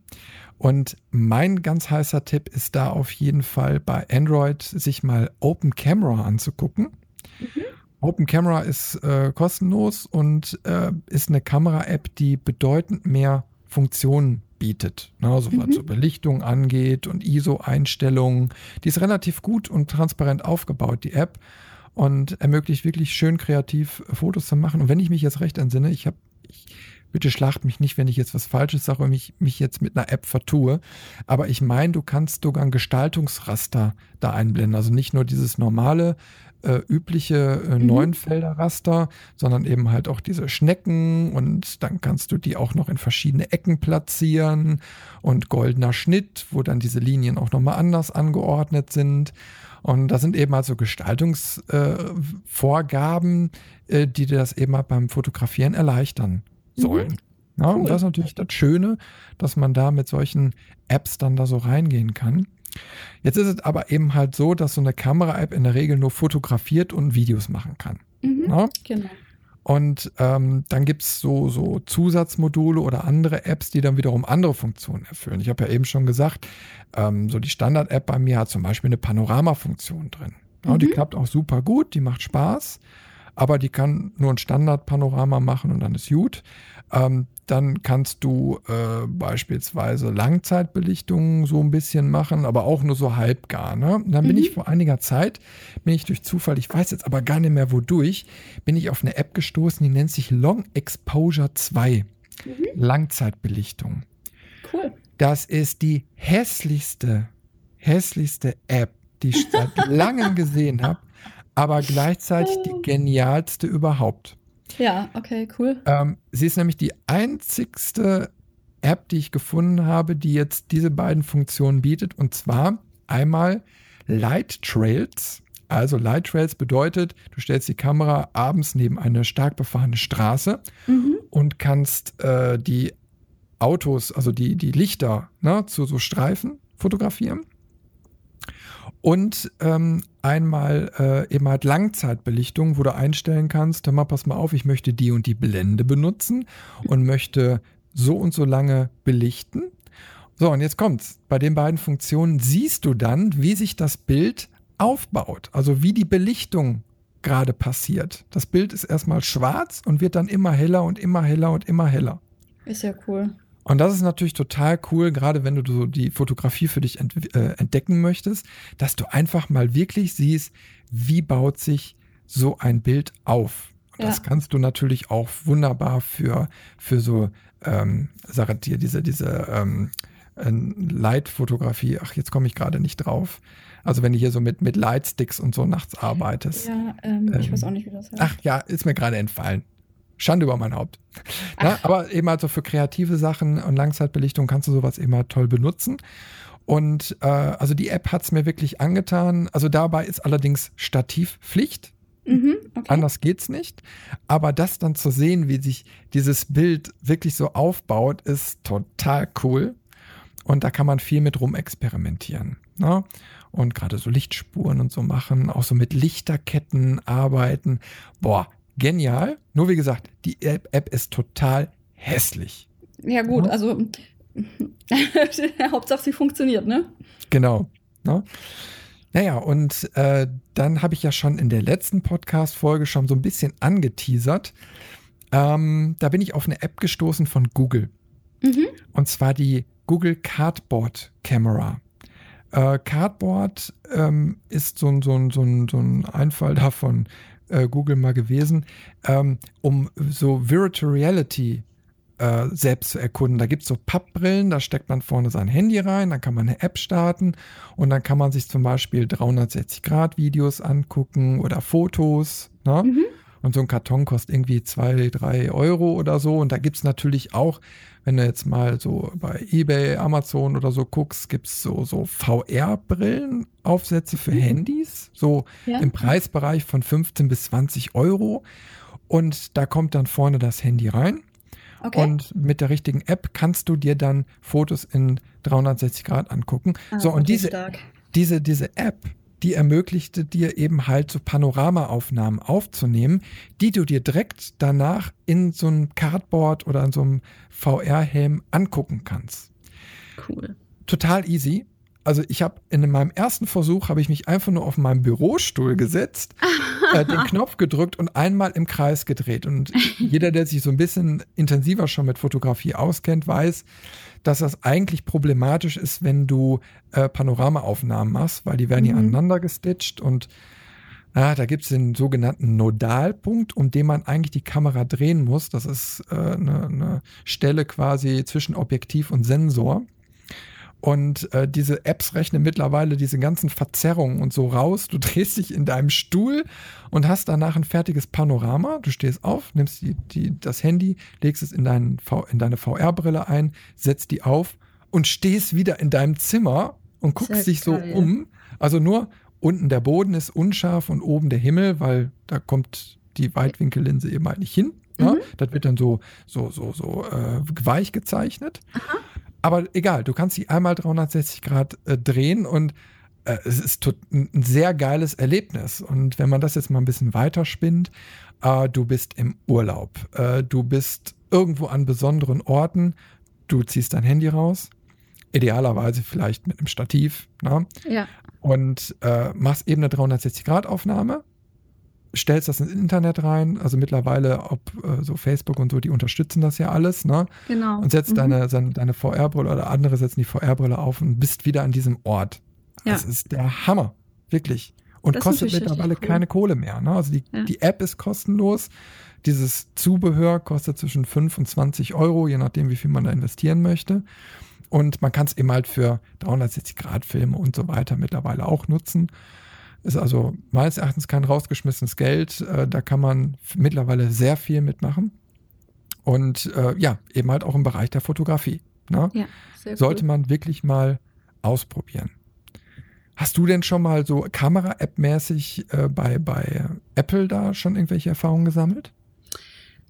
Und mein ganz heißer Tipp ist da auf jeden Fall bei Android sich mal Open Camera anzugucken. Mhm. Open Camera ist äh, kostenlos und äh, ist eine Kamera-App, die bedeutend mehr Funktionen bietet. Ne, also was mhm. so Belichtung angeht und ISO-Einstellungen. Die ist relativ gut und transparent aufgebaut, die App. Und ermöglicht wirklich schön kreativ Fotos zu machen. Und wenn ich mich jetzt recht entsinne, ich habe, bitte schlacht mich nicht, wenn ich jetzt was Falsches sage und mich, mich jetzt mit einer App vertue. Aber ich meine, du kannst sogar ein Gestaltungsraster da einblenden. Also nicht nur dieses normale äh, übliche äh, mhm. Neunfelder-Raster, sondern eben halt auch diese Schnecken und dann kannst du die auch noch in verschiedene Ecken platzieren und goldener Schnitt, wo dann diese Linien auch nochmal anders angeordnet sind. Und das sind eben also Gestaltungsvorgaben, äh, äh, die dir das eben halt beim Fotografieren erleichtern sollen. Mhm. Ja, cool. Und das ist natürlich das Schöne, dass man da mit solchen Apps dann da so reingehen kann. Jetzt ist es aber eben halt so, dass so eine Kamera-App in der Regel nur fotografiert und Videos machen kann. Mhm, ja? Genau. Und ähm, dann gibt es so, so Zusatzmodule oder andere Apps, die dann wiederum andere Funktionen erfüllen. Ich habe ja eben schon gesagt, ähm, so die Standard-App bei mir hat zum Beispiel eine Panorama-Funktion drin. Ja, mhm. Die klappt auch super gut, die macht Spaß, aber die kann nur ein Standard-Panorama machen und dann ist gut. Ähm, dann kannst du äh, beispielsweise Langzeitbelichtungen so ein bisschen machen, aber auch nur so halbgar. Ne? dann bin mhm. ich vor einiger Zeit, bin ich durch Zufall, ich weiß jetzt aber gar nicht mehr wodurch, bin ich auf eine App gestoßen, die nennt sich Long Exposure 2. Mhm. Langzeitbelichtung. Cool. Das ist die hässlichste, hässlichste App, die ich seit langem gesehen habe, aber gleichzeitig die genialste überhaupt. Ja, okay, cool. Ähm, sie ist nämlich die einzigste App, die ich gefunden habe, die jetzt diese beiden Funktionen bietet. Und zwar einmal Light Trails. Also Light Trails bedeutet, du stellst die Kamera abends neben eine stark befahrene Straße mhm. und kannst äh, die Autos, also die, die Lichter ne, zu so Streifen fotografieren. Und ähm, einmal äh, eben halt Langzeitbelichtung, wo du einstellen kannst, hör mal, pass mal auf, ich möchte die und die Blende benutzen und möchte so und so lange belichten. So, und jetzt kommt's. Bei den beiden Funktionen siehst du dann, wie sich das Bild aufbaut, also wie die Belichtung gerade passiert. Das Bild ist erstmal schwarz und wird dann immer heller und immer heller und immer heller. Ist ja cool. Und das ist natürlich total cool, gerade wenn du so die Fotografie für dich ent äh, entdecken möchtest, dass du einfach mal wirklich siehst, wie baut sich so ein Bild auf. Ja. Das kannst du natürlich auch wunderbar für, für so, ähm, sag dir, diese, diese ähm, äh, Lightfotografie, ach, jetzt komme ich gerade nicht drauf. Also wenn du hier so mit, mit Lightsticks und so nachts arbeitest. Ja, ähm, ähm, ich weiß auch nicht, wie das heißt. Ach ja, ist mir gerade entfallen. Schande über mein Haupt. Na, aber eben also für kreative Sachen und Langzeitbelichtung kannst du sowas immer toll benutzen. Und äh, also die App hat es mir wirklich angetan. Also dabei ist allerdings Stativpflicht. Mhm, okay. Anders geht's nicht. Aber das dann zu sehen, wie sich dieses Bild wirklich so aufbaut, ist total cool. Und da kann man viel mit rumexperimentieren. Ne? Und gerade so Lichtspuren und so machen, auch so mit Lichterketten arbeiten. Boah, genial. Nur wie gesagt, die App, App ist total hässlich. Ja, gut, ja. also Hauptsache sie funktioniert, ne? Genau. Ne? Naja, und äh, dann habe ich ja schon in der letzten Podcast-Folge schon so ein bisschen angeteasert. Ähm, da bin ich auf eine App gestoßen von Google. Mhm. Und zwar die Google Cardboard Camera. Äh, Cardboard ähm, ist so, so, so, so ein Einfall davon äh, Google mal gewesen, ähm, um so Virtual Reality äh, selbst zu erkunden. Da gibt es so Pappbrillen, da steckt man vorne sein Handy rein, dann kann man eine App starten und dann kann man sich zum Beispiel 360-Grad-Videos angucken oder Fotos. Ne? Mhm. Und so ein Karton kostet irgendwie zwei, drei Euro oder so. Und da gibt es natürlich auch, wenn du jetzt mal so bei eBay, Amazon oder so guckst, gibt es so, so VR-Brillen-Aufsätze für mhm. Handys, so ja. im Preisbereich von 15 bis 20 Euro. Und da kommt dann vorne das Handy rein. Okay. Und mit der richtigen App kannst du dir dann Fotos in 360 Grad angucken. Ah, so, und diese, diese, diese App, die ermöglichte dir eben halt so Panoramaaufnahmen aufzunehmen, die du dir direkt danach in so einem Cardboard oder in so einem VR-Helm angucken kannst. Cool. Total easy. Also ich habe in meinem ersten Versuch habe ich mich einfach nur auf meinen Bürostuhl gesetzt, äh, den Knopf gedrückt und einmal im Kreis gedreht. Und jeder, der sich so ein bisschen intensiver schon mit Fotografie auskennt, weiß, dass das eigentlich problematisch ist, wenn du äh, Panoramaaufnahmen machst, weil die werden mhm. ja aneinander gestitcht und ah, da gibt es den sogenannten Nodalpunkt, um den man eigentlich die Kamera drehen muss. Das ist äh, eine, eine Stelle quasi zwischen Objektiv und Sensor. Und äh, diese Apps rechnen mittlerweile diese ganzen Verzerrungen und so raus. Du drehst dich in deinem Stuhl und hast danach ein fertiges Panorama. Du stehst auf, nimmst die, die, das Handy, legst es in, dein in deine VR-Brille ein, setzt die auf und stehst wieder in deinem Zimmer und guckst dich so geil. um. Also nur unten der Boden ist unscharf und oben der Himmel, weil da kommt die Weitwinkellinse eben halt nicht hin. Mhm. Ja? Das wird dann so, so, so, so äh, weich gezeichnet. Aha. Aber egal, du kannst sie einmal 360 Grad äh, drehen und äh, es ist ein sehr geiles Erlebnis. Und wenn man das jetzt mal ein bisschen weiter spinnt, äh, du bist im Urlaub, äh, du bist irgendwo an besonderen Orten, du ziehst dein Handy raus, idealerweise vielleicht mit einem Stativ, ne? ja. und äh, machst eben eine 360-Grad-Aufnahme stellst das ins Internet rein, also mittlerweile, ob äh, so Facebook und so, die unterstützen das ja alles, ne? Genau. Und setzt mhm. deine, deine VR-Brille oder andere setzen die VR-Brille auf und bist wieder an diesem Ort. Ja. Das ist der Hammer, wirklich. Und das kostet mittlerweile cool. keine Kohle mehr. Ne? Also die, ja. die App ist kostenlos. Dieses Zubehör kostet zwischen 5 und 20 Euro, je nachdem, wie viel man da investieren möchte. Und man kann es eben halt für 360-Grad-Filme und so weiter mittlerweile auch nutzen. Ist also meines Erachtens kein rausgeschmissenes Geld. Äh, da kann man mittlerweile sehr viel mitmachen. Und äh, ja, eben halt auch im Bereich der Fotografie. Ne? Ja, Sollte cool. man wirklich mal ausprobieren. Hast du denn schon mal so Kamera-App-mäßig äh, bei, bei Apple da schon irgendwelche Erfahrungen gesammelt?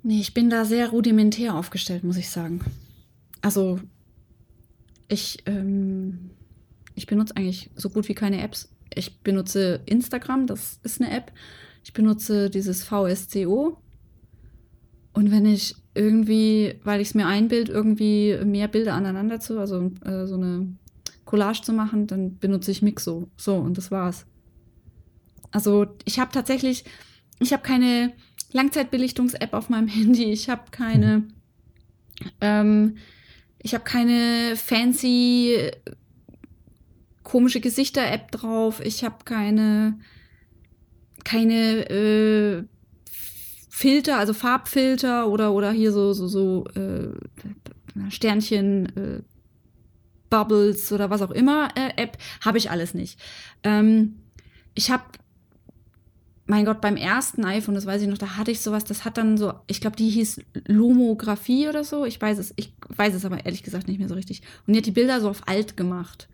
Nee, ich bin da sehr rudimentär aufgestellt, muss ich sagen. Also, ich, ähm, ich benutze eigentlich so gut wie keine Apps ich benutze Instagram, das ist eine App. Ich benutze dieses VSCO. Und wenn ich irgendwie, weil ich es mir einbild, irgendwie mehr Bilder aneinander zu, also äh, so eine Collage zu machen, dann benutze ich Mixo. So, und das war's. Also ich habe tatsächlich, ich habe keine Langzeitbelichtungs-App auf meinem Handy. Ich habe keine, mhm. ähm, ich habe keine fancy komische Gesichter-App drauf. Ich habe keine, keine äh, Filter, also Farbfilter oder, oder hier so, so, so äh, Sternchen, äh, Bubbles oder was auch immer äh, App, habe ich alles nicht. Ähm, ich habe, mein Gott, beim ersten iPhone, das weiß ich noch, da hatte ich sowas, das hat dann so, ich glaube, die hieß Lomographie oder so. Ich weiß es, ich weiß es aber ehrlich gesagt nicht mehr so richtig. Und die hat die Bilder so auf alt gemacht.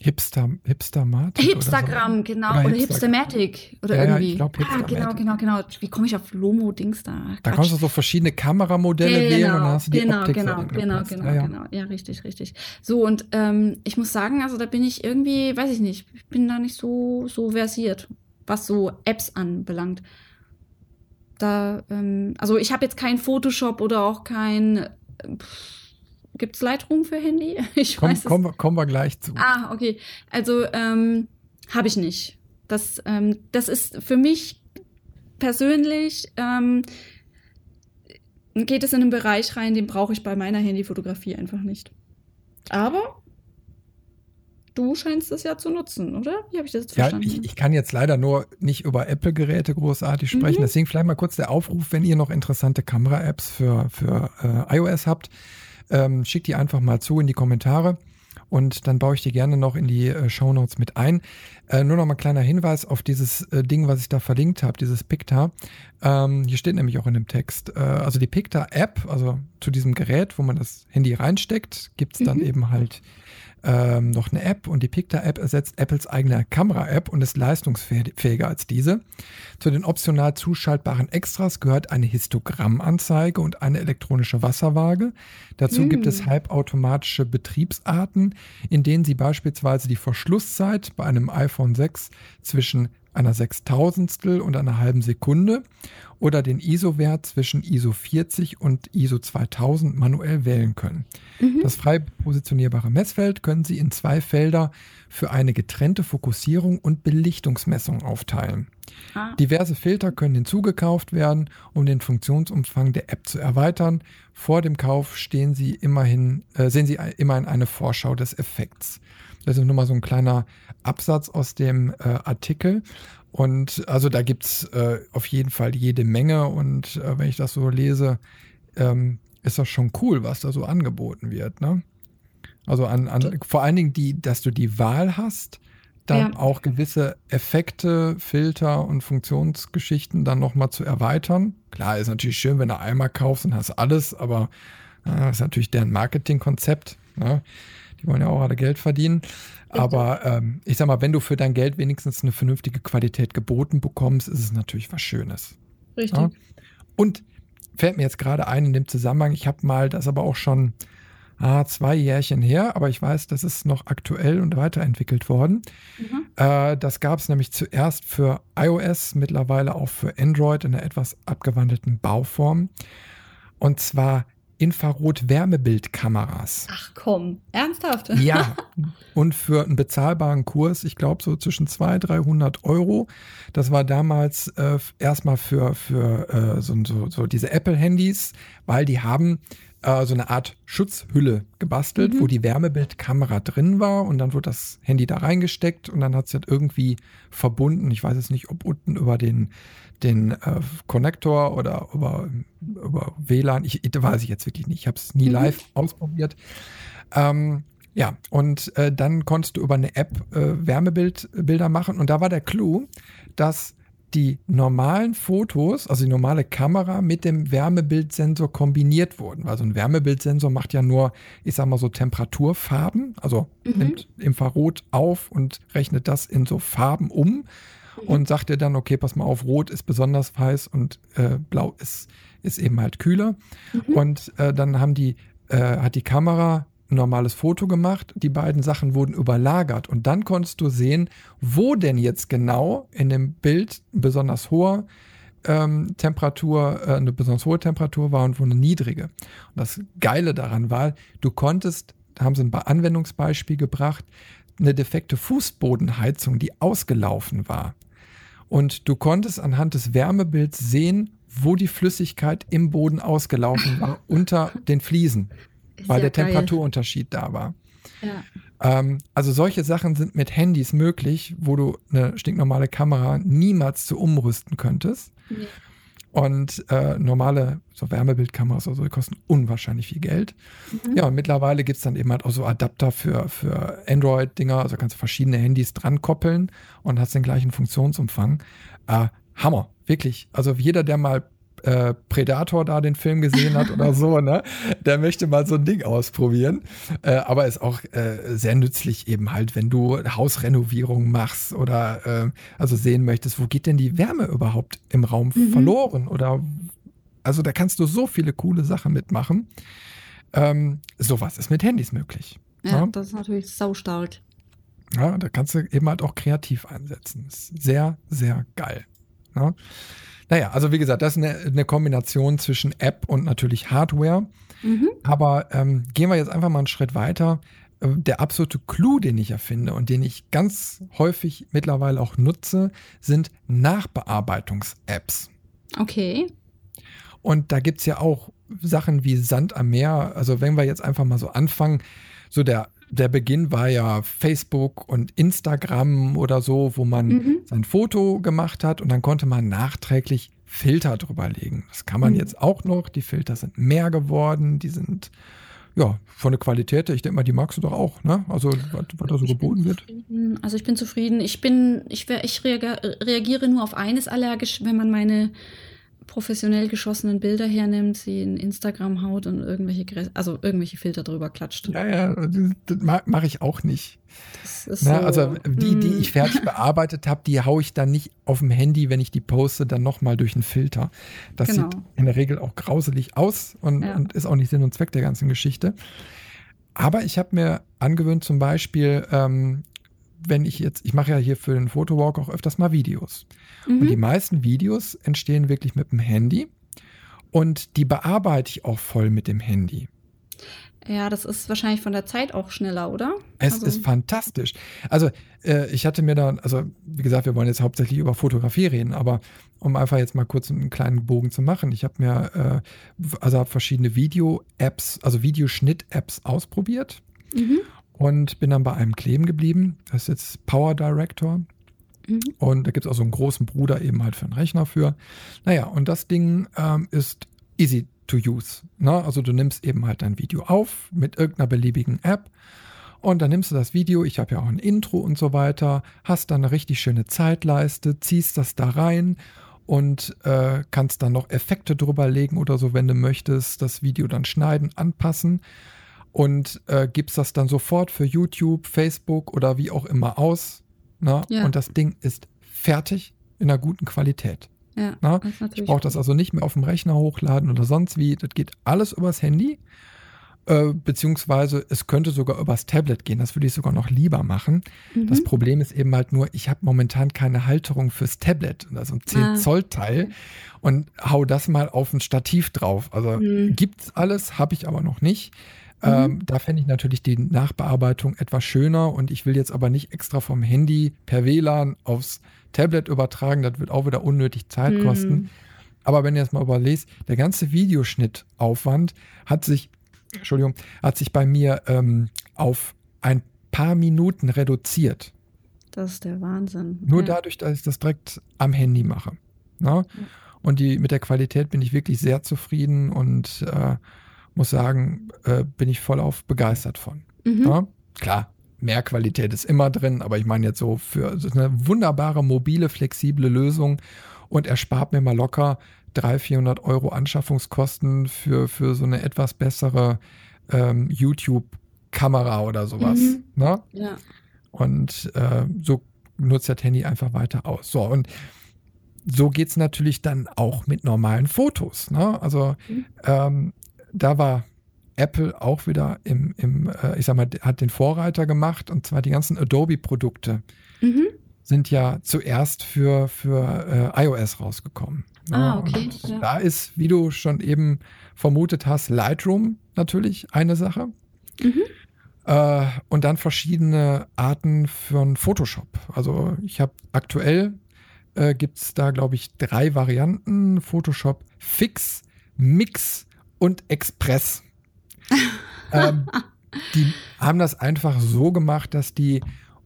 Hipster, Hipstermatic? Hipstagram, so. genau. Oder, oder Hipstermatic. Oder ja, irgendwie. Ja, ich glaube Ah, genau, genau, genau. Wie komme ich auf Lomo-Dings da? Quatsch. Da kannst du so verschiedene Kameramodelle genau, wählen und dann hast du die genau, Optik genau, genau, genau, ja, ja. genau. Ja, richtig, richtig. So, und ähm, ich muss sagen, also da bin ich irgendwie, weiß ich nicht, ich bin da nicht so, so versiert, was so Apps anbelangt. Da, ähm, also ich habe jetzt kein Photoshop oder auch kein. Pff, Gibt es Lightroom für Handy? Ich komm, weiß kommen, kommen wir gleich zu. Ah, okay. Also ähm, habe ich nicht. Das, ähm, das ist für mich persönlich ähm, geht es in einen Bereich rein, den brauche ich bei meiner Handyfotografie einfach nicht. Aber du scheinst es ja zu nutzen, oder? Wie habe ich das jetzt verstanden? Ja, ich, ich, kann jetzt leider nur nicht über Apple-Geräte großartig sprechen. Mhm. Deswegen vielleicht mal kurz der Aufruf, wenn ihr noch interessante Kamera-Apps für, für äh, iOS habt ähm, schick die einfach mal zu in die Kommentare und dann baue ich die gerne noch in die äh, Show Notes mit ein. Äh, nur noch mal ein kleiner Hinweis auf dieses äh, Ding, was ich da verlinkt habe, dieses Picta. Ähm, hier steht nämlich auch in dem Text, äh, also die Picta App, also zu diesem Gerät, wo man das Handy reinsteckt, gibt es dann mhm. eben halt ähm, noch eine App und die Picta-App ersetzt Apples eigene Kamera-App und ist leistungsfähiger als diese. Zu den optional zuschaltbaren Extras gehört eine Histogrammanzeige und eine elektronische Wasserwaage. Dazu mm. gibt es mm. halbautomatische Betriebsarten, in denen Sie beispielsweise die Verschlusszeit bei einem iPhone 6 zwischen einer Sechstausendstel und einer halben Sekunde oder den ISO-Wert zwischen ISO 40 und ISO 2000 manuell wählen können. Mhm. Das frei positionierbare Messfeld können Sie in zwei Felder für eine getrennte Fokussierung und Belichtungsmessung aufteilen. Ah. Diverse Filter können hinzugekauft werden, um den Funktionsumfang der App zu erweitern. Vor dem Kauf stehen Sie immerhin, äh, sehen Sie immerhin eine Vorschau des Effekts. Das ist nur mal so ein kleiner Absatz aus dem äh, Artikel. Und also da gibt es äh, auf jeden Fall jede Menge. Und äh, wenn ich das so lese, ähm, ist das schon cool, was da so angeboten wird. Ne? Also an, an vor allen Dingen die, dass du die Wahl hast, dann ja. auch gewisse Effekte, Filter und Funktionsgeschichten dann nochmal zu erweitern. Klar, ist natürlich schön, wenn du einmal kaufst und hast alles, aber äh, das ist natürlich deren Marketingkonzept. Ne? Die wollen ja auch alle Geld verdienen. Aber ähm, ich sag mal, wenn du für dein Geld wenigstens eine vernünftige Qualität geboten bekommst, ist es natürlich was Schönes. Richtig. Ja? Und fällt mir jetzt gerade ein in dem Zusammenhang, ich habe mal das aber auch schon ah, zwei Jährchen her, aber ich weiß, das ist noch aktuell und weiterentwickelt worden. Mhm. Äh, das gab es nämlich zuerst für iOS, mittlerweile auch für Android in einer etwas abgewandelten Bauform. Und zwar Infrarot-Wärmebildkameras. Ach komm, ernsthaft? Ja, und für einen bezahlbaren Kurs, ich glaube so zwischen 200, 300 Euro. Das war damals äh, erstmal für, für äh, so, so, so diese Apple-Handys, weil die haben äh, so eine Art Schutzhülle gebastelt, mhm. wo die Wärmebildkamera drin war und dann wurde das Handy da reingesteckt und dann hat es halt irgendwie verbunden. Ich weiß jetzt nicht, ob unten über den den äh, Connector oder über, über WLAN. Ich, weiß ich jetzt wirklich nicht. Ich habe es nie mhm. live ausprobiert. Ähm, ja, und äh, dann konntest du über eine App äh, Wärmebildbilder machen. Und da war der Clou, dass die normalen Fotos, also die normale Kamera mit dem Wärmebildsensor kombiniert wurden. Weil so ein Wärmebildsensor macht ja nur, ich sag mal so Temperaturfarben, also mhm. nimmt Infrarot auf und rechnet das in so Farben um mhm. und sagt dir dann, okay, pass mal auf, rot ist besonders heiß und äh, blau ist, ist eben halt kühler. Mhm. Und äh, dann haben die, äh, hat die Kamera ein normales Foto gemacht, die beiden Sachen wurden überlagert und dann konntest du sehen, wo denn jetzt genau in dem Bild ein besonders hoher ähm, Temperatur, äh, eine besonders hohe Temperatur war und wo eine niedrige. Und das Geile daran war, du konntest, da haben sie ein Anwendungsbeispiel gebracht, eine defekte Fußbodenheizung, die ausgelaufen war und du konntest anhand des Wärmebilds sehen, wo die Flüssigkeit im Boden ausgelaufen war, unter den Fliesen, Ist weil ja der geil. Temperaturunterschied da war. Ja. Ähm, also solche Sachen sind mit Handys möglich, wo du eine stinknormale Kamera niemals zu umrüsten könntest. Nee. Und äh, normale so Wärmebildkameras oder so, die kosten unwahrscheinlich viel Geld. Mhm. Ja, und mittlerweile gibt es dann eben halt auch so Adapter für, für Android-Dinger, also kannst du verschiedene Handys dran koppeln und hast den gleichen Funktionsumfang. Äh, Hammer, wirklich. Also jeder, der mal äh, Predator da den Film gesehen hat oder so, ne, der möchte mal so ein Ding ausprobieren. Äh, aber ist auch äh, sehr nützlich eben halt, wenn du Hausrenovierung machst oder äh, also sehen möchtest, wo geht denn die Wärme überhaupt im Raum Mhm. verloren oder also da kannst du so viele coole Sachen mitmachen. Ähm, sowas ist mit Handys möglich. Ja, Ja. das ist natürlich saustark. Ja, da kannst du eben halt auch kreativ einsetzen. Ist sehr, sehr geil. Ja. Naja, also wie gesagt, das ist eine, eine Kombination zwischen App und natürlich Hardware. Mhm. Aber ähm, gehen wir jetzt einfach mal einen Schritt weiter. Äh, Der absolute Clou, den ich erfinde und den ich ganz häufig mittlerweile auch nutze, sind Nachbearbeitungs-Apps. Okay. Und da gibt es ja auch Sachen wie Sand am Meer. Also wenn wir jetzt einfach mal so anfangen, so der, der Beginn war ja Facebook und Instagram oder so, wo man Mhm. sein Foto gemacht hat und dann konnte man nachträglich Filter drüber legen. Das kann man Mhm. jetzt auch noch. Die Filter sind mehr geworden, die sind ja von der Qualität, her, ich denke mal, die magst du doch auch, ne? Also was, was da so Ich geboten wird. Also ich bin zufrieden. Ich bin, ich, ich reagiere nur auf eines allergisch, wenn man meine professionell geschossenen Bilder hernimmt, sie in Instagram haut und irgendwelche, also irgendwelche Filter drüber klatscht. Ja, ja, das, mache ich auch nicht. Das ist Ne? so, Also die, die mm, ich fertig bearbeitet habe, die haue ich dann nicht auf dem Handy, wenn ich die poste, dann nochmal durch einen Filter. Das Genau. sieht in der Regel auch grauselig aus und, Ja. und ist auch nicht Sinn und Zweck der ganzen Geschichte. Aber ich habe mir angewöhnt, zum Beispiel, ähm, wenn ich jetzt, ich mache ja hier für den Fotowalk auch öfters mal Videos. Und die Mhm. meisten Videos entstehen wirklich mit dem Handy und die bearbeite ich auch voll mit dem Handy. Ja, das ist wahrscheinlich von der Zeit auch schneller, oder? Es Also- ist fantastisch. Also, äh, ich hatte mir da, also, wie gesagt, wir wollen jetzt hauptsächlich über Fotografie reden, aber um einfach jetzt mal kurz einen kleinen Bogen zu machen, ich habe mir, äh, also hab verschiedene Video-Apps, also Videoschnitt-Apps ausprobiert Mhm. und bin dann bei einem kleben geblieben. Das ist jetzt Power Director. Mhm. Und da gibt es auch so einen großen Bruder eben halt für einen Rechner für. Naja, und das Ding ähm, ist easy to use. Ne? Also du nimmst eben halt dein Video auf mit irgendeiner beliebigen App und dann nimmst du das Video, ich habe ja auch ein Intro und so weiter, hast dann eine richtig schöne Zeitleiste, ziehst das da rein und äh, kannst dann noch Effekte drüber legen oder so, wenn du möchtest, das Video dann schneiden, anpassen und äh, gibst das dann sofort für YouTube, Facebook oder wie auch immer aus. Ne? Ja. Und das Ding ist fertig in einer guten Qualität. Ja, das ist Ich brauche das also nicht mehr auf dem Rechner hochladen oder sonst wie. Das geht alles übers Handy. Äh, beziehungsweise es könnte sogar übers Tablet gehen. Das würde ich sogar noch lieber machen. Das Mhm. Problem ist eben halt nur, ich habe momentan keine Halterung fürs Tablet. Also ein 10 Ah, Zoll Teil. okay. Und hau das mal auf ein Stativ drauf. Also Mhm. gibt's alles, habe ich aber noch nicht. Mhm. Ähm, da fände ich natürlich die Nachbearbeitung etwas schöner und ich will jetzt aber nicht extra vom Handy per WLAN aufs Tablet übertragen. Das wird auch wieder unnötig Zeit Mhm. kosten. Aber wenn ihr es mal überlest, der ganze Videoschnittaufwand hat sich, Entschuldigung, hat sich bei mir ähm, auf ein paar Minuten reduziert. Das ist der Wahnsinn. Nur ja. dadurch, dass ich das direkt am Handy mache. Ne? Und die, mit der Qualität bin ich wirklich sehr zufrieden und äh, muss sagen, äh, bin ich voll auf begeistert von. Mhm. Ja? Klar, mehr Qualität ist immer drin, aber ich meine jetzt so für eine wunderbare, mobile, flexible Lösung und erspart mir mal locker 300, 400 Euro Anschaffungskosten für, für so eine etwas bessere ähm, YouTube-Kamera oder sowas. Mhm. Ne? Ja. Und äh, so nutzt das Handy einfach weiter aus. So, und so geht es natürlich dann auch mit normalen Fotos. Ne? Also Mhm. ähm, da war Apple auch wieder im, im äh, ich sag mal, hat den Vorreiter gemacht und zwar die ganzen Adobe-Produkte Mhm. sind ja zuerst für, für äh, iOS rausgekommen. Ah, okay, ja. Da ist, wie du schon eben vermutet hast, Lightroom natürlich eine Sache. Mhm. Äh, und dann verschiedene Arten von Photoshop. Also ich habe aktuell äh, gibt es da, glaube ich, drei Varianten. Photoshop Fix, Mix und Express. ähm, die haben das einfach so gemacht, dass die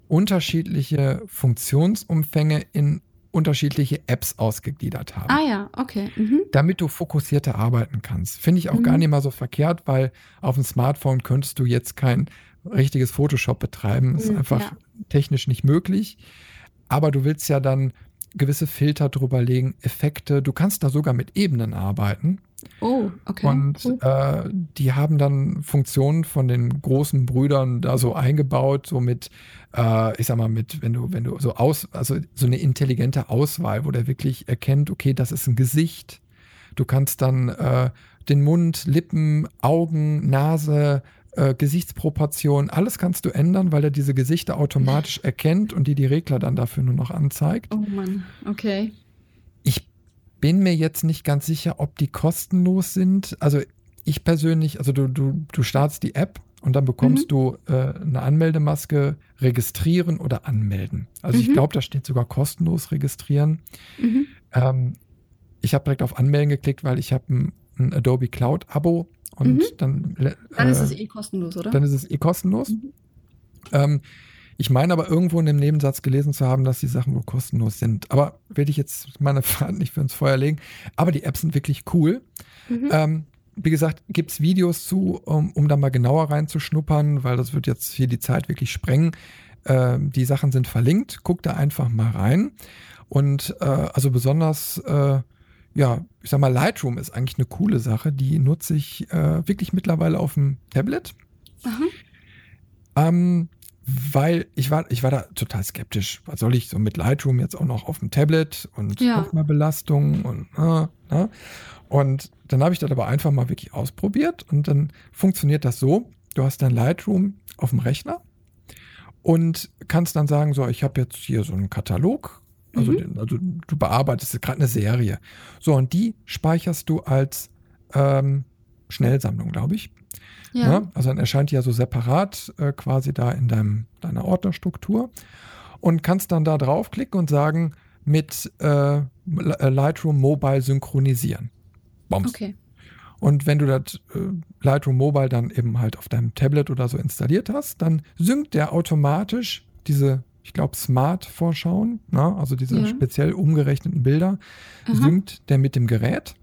unterschiedliche Funktionsumfänge in unterschiedliche Apps ausgegliedert haben. Ah ja, okay. Mhm. Damit du fokussierter arbeiten kannst. Finde ich auch mhm. gar nicht mal so verkehrt, weil auf dem Smartphone könntest du jetzt kein richtiges Photoshop betreiben. Ist mhm, einfach ja. technisch nicht möglich. Aber du willst ja dann gewisse Filter drüber legen, Effekte. Du kannst da sogar mit Ebenen arbeiten. Oh, okay. Und cool. äh, die haben dann Funktionen von den großen Brüdern da so eingebaut, so mit, äh, ich sag mal, mit, wenn du, wenn du so aus, also so eine intelligente Auswahl, wo der wirklich erkennt, okay, das ist ein Gesicht. Du kannst dann äh, den Mund, Lippen, Augen, Nase, äh, Gesichtsproportion, alles kannst du ändern, weil er diese Gesichter automatisch erkennt und dir die Regler dann dafür nur noch anzeigt. Oh Mann, okay. Bin mir jetzt nicht ganz sicher, ob die kostenlos sind. Also ich persönlich, also du, du, du startst die App und dann bekommst mhm. du äh, eine Anmeldemaske, registrieren oder anmelden. Also mhm. ich glaube, da steht sogar kostenlos registrieren. Mhm. Ähm, ich habe direkt auf Anmelden geklickt, weil ich habe ein, ein Adobe Cloud Abo und mhm. dann. Äh, dann ist es eh kostenlos, oder? Dann ist es eh kostenlos. Mhm. Ähm, ich meine aber irgendwo in dem Nebensatz gelesen zu haben, dass die Sachen wohl kostenlos sind. Aber werde ich jetzt meine Fahrt nicht für ins Feuer legen. Aber die Apps sind wirklich cool. Mhm. Ähm, wie gesagt, gibt es Videos zu, um, um da mal genauer reinzuschnuppern, weil das wird jetzt hier die Zeit wirklich sprengen. Ähm, die Sachen sind verlinkt. Guck da einfach mal rein. Und äh, also besonders äh, ja, ich sag mal, Lightroom ist eigentlich eine coole Sache. Die nutze ich äh, wirklich mittlerweile auf dem Tablet. Ähm, weil ich war, ich war da total skeptisch. Was soll ich so mit Lightroom jetzt auch noch auf dem Tablet und ja. mal Belastung und äh, äh. und dann habe ich das aber einfach mal wirklich ausprobiert und dann funktioniert das so: Du hast dein Lightroom auf dem Rechner und kannst dann sagen, so, ich habe jetzt hier so einen Katalog also, mhm. also du bearbeitest gerade eine Serie. So, und die speicherst du als ähm, Schnellsammlung, glaube ich. Ja. ja. Also dann erscheint die ja so separat äh, quasi da in deinem, deiner Ordnerstruktur und kannst dann da draufklicken und sagen, mit äh, äh Lightroom Mobile synchronisieren. Bombs. Okay. Und wenn du das äh, Lightroom Mobile dann eben halt auf deinem Tablet oder so installiert hast, dann synkt der automatisch diese ich glaube, Smart-Vorschauen, ne? also diese ja. speziell umgerechneten Bilder, Aha. synkt der mit dem Gerät.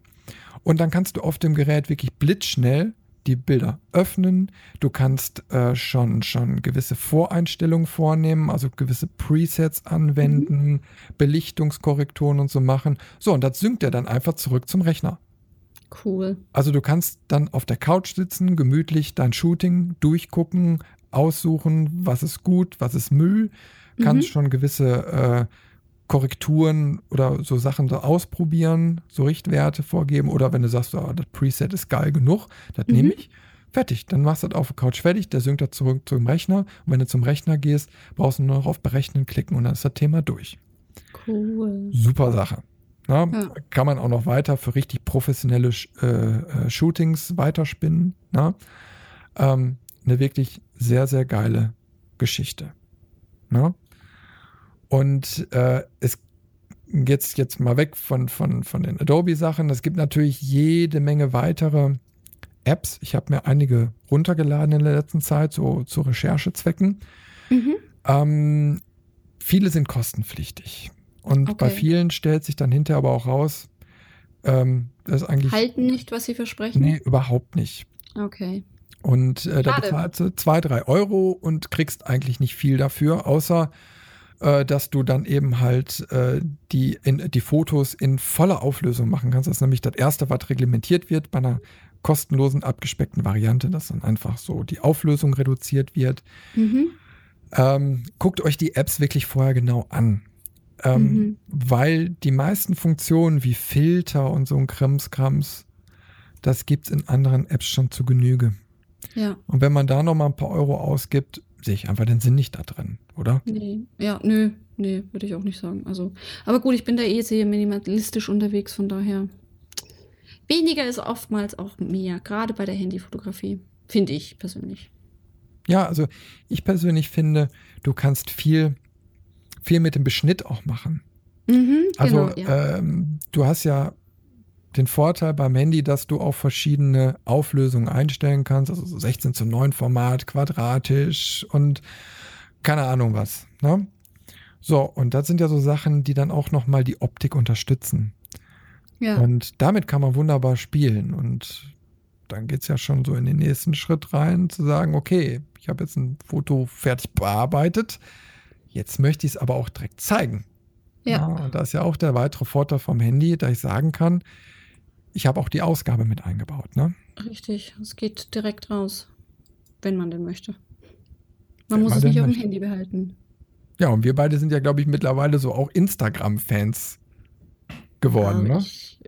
Und dann kannst du auf dem Gerät wirklich blitzschnell die Bilder öffnen. Du kannst äh, schon, schon gewisse Voreinstellungen vornehmen, also gewisse Presets anwenden, mhm. Belichtungskorrekturen und so machen. So, und das synkt er dann einfach zurück zum Rechner. Cool. Also du kannst dann auf der Couch sitzen, gemütlich dein Shooting durchgucken, aussuchen, was ist gut, was ist Müll kannst mhm. schon gewisse äh, Korrekturen oder so Sachen da ausprobieren, so Richtwerte vorgeben. Oder wenn du sagst, oh, das Preset ist geil genug, das mhm. nehme ich. Fertig, dann machst du das auf der Couch fertig, der synkt das zurück zum Rechner. Und wenn du zum Rechner gehst, brauchst du nur noch auf Berechnen klicken und dann ist das Thema durch. Cool. Super Sache. Na, ja. Kann man auch noch weiter für richtig professionelle äh, äh, Shootings weiterspinnen. Na? Ähm, eine wirklich sehr, sehr geile Geschichte. Na? Und äh, es jetzt, jetzt mal weg von, von, von den Adobe-Sachen. Es gibt natürlich jede Menge weitere Apps. Ich habe mir einige runtergeladen in der letzten Zeit, so zu Recherchezwecken. Mhm. Ähm, viele sind kostenpflichtig. Und okay. bei vielen stellt sich dann hinterher aber auch raus, ähm, das ist eigentlich. Halten nicht, was sie versprechen? Nee, überhaupt nicht. Okay. Und äh, da bezahlst du zwei, drei Euro und kriegst eigentlich nicht viel dafür, außer äh, dass du dann eben halt äh, die, in, die Fotos in voller Auflösung machen kannst. Das ist nämlich das Erste, was reglementiert wird bei einer kostenlosen, abgespeckten Variante, dass dann einfach so die Auflösung reduziert wird. Mhm. Ähm, guckt euch die Apps wirklich vorher genau an. Ähm, mhm. Weil die meisten Funktionen wie Filter und so ein Krimskrams, das gibt es in anderen Apps schon zu Genüge. Ja. Und wenn man da noch mal ein paar Euro ausgibt, sehe ich einfach den Sinn nicht da drin, oder? Nee, ja, nö, nee, würde ich auch nicht sagen. Also, aber gut, ich bin da eh sehr minimalistisch unterwegs, von daher. Weniger ist oftmals auch mehr, gerade bei der Handyfotografie, finde ich persönlich. Ja, also ich persönlich finde, du kannst viel, viel mit dem Beschnitt auch machen. Mhm, Also genau, ja. ähm, du hast ja den Vorteil beim Handy, dass du auch verschiedene Auflösungen einstellen kannst, also so 16 zu 9 Format, quadratisch und keine Ahnung was. Ne? So, und das sind ja so Sachen, die dann auch nochmal die Optik unterstützen. ja. Und damit kann man wunderbar spielen. Und dann geht's ja schon so in den nächsten Schritt rein, zu sagen, okay, ich habe jetzt ein Foto fertig bearbeitet, jetzt möchte ich es aber auch direkt zeigen. Ja. und da ist ja auch der weitere Vorteil vom Handy, da ich sagen kann, ich habe auch die Ausgabe mit eingebaut. Ne? Richtig, es geht direkt raus, wenn man denn möchte. Man muss es nicht auf dem. Handy behalten. Ja, und wir beide sind ja, glaube ich, mittlerweile so auch Instagram-Fans geworden. Ähm, ne? ich,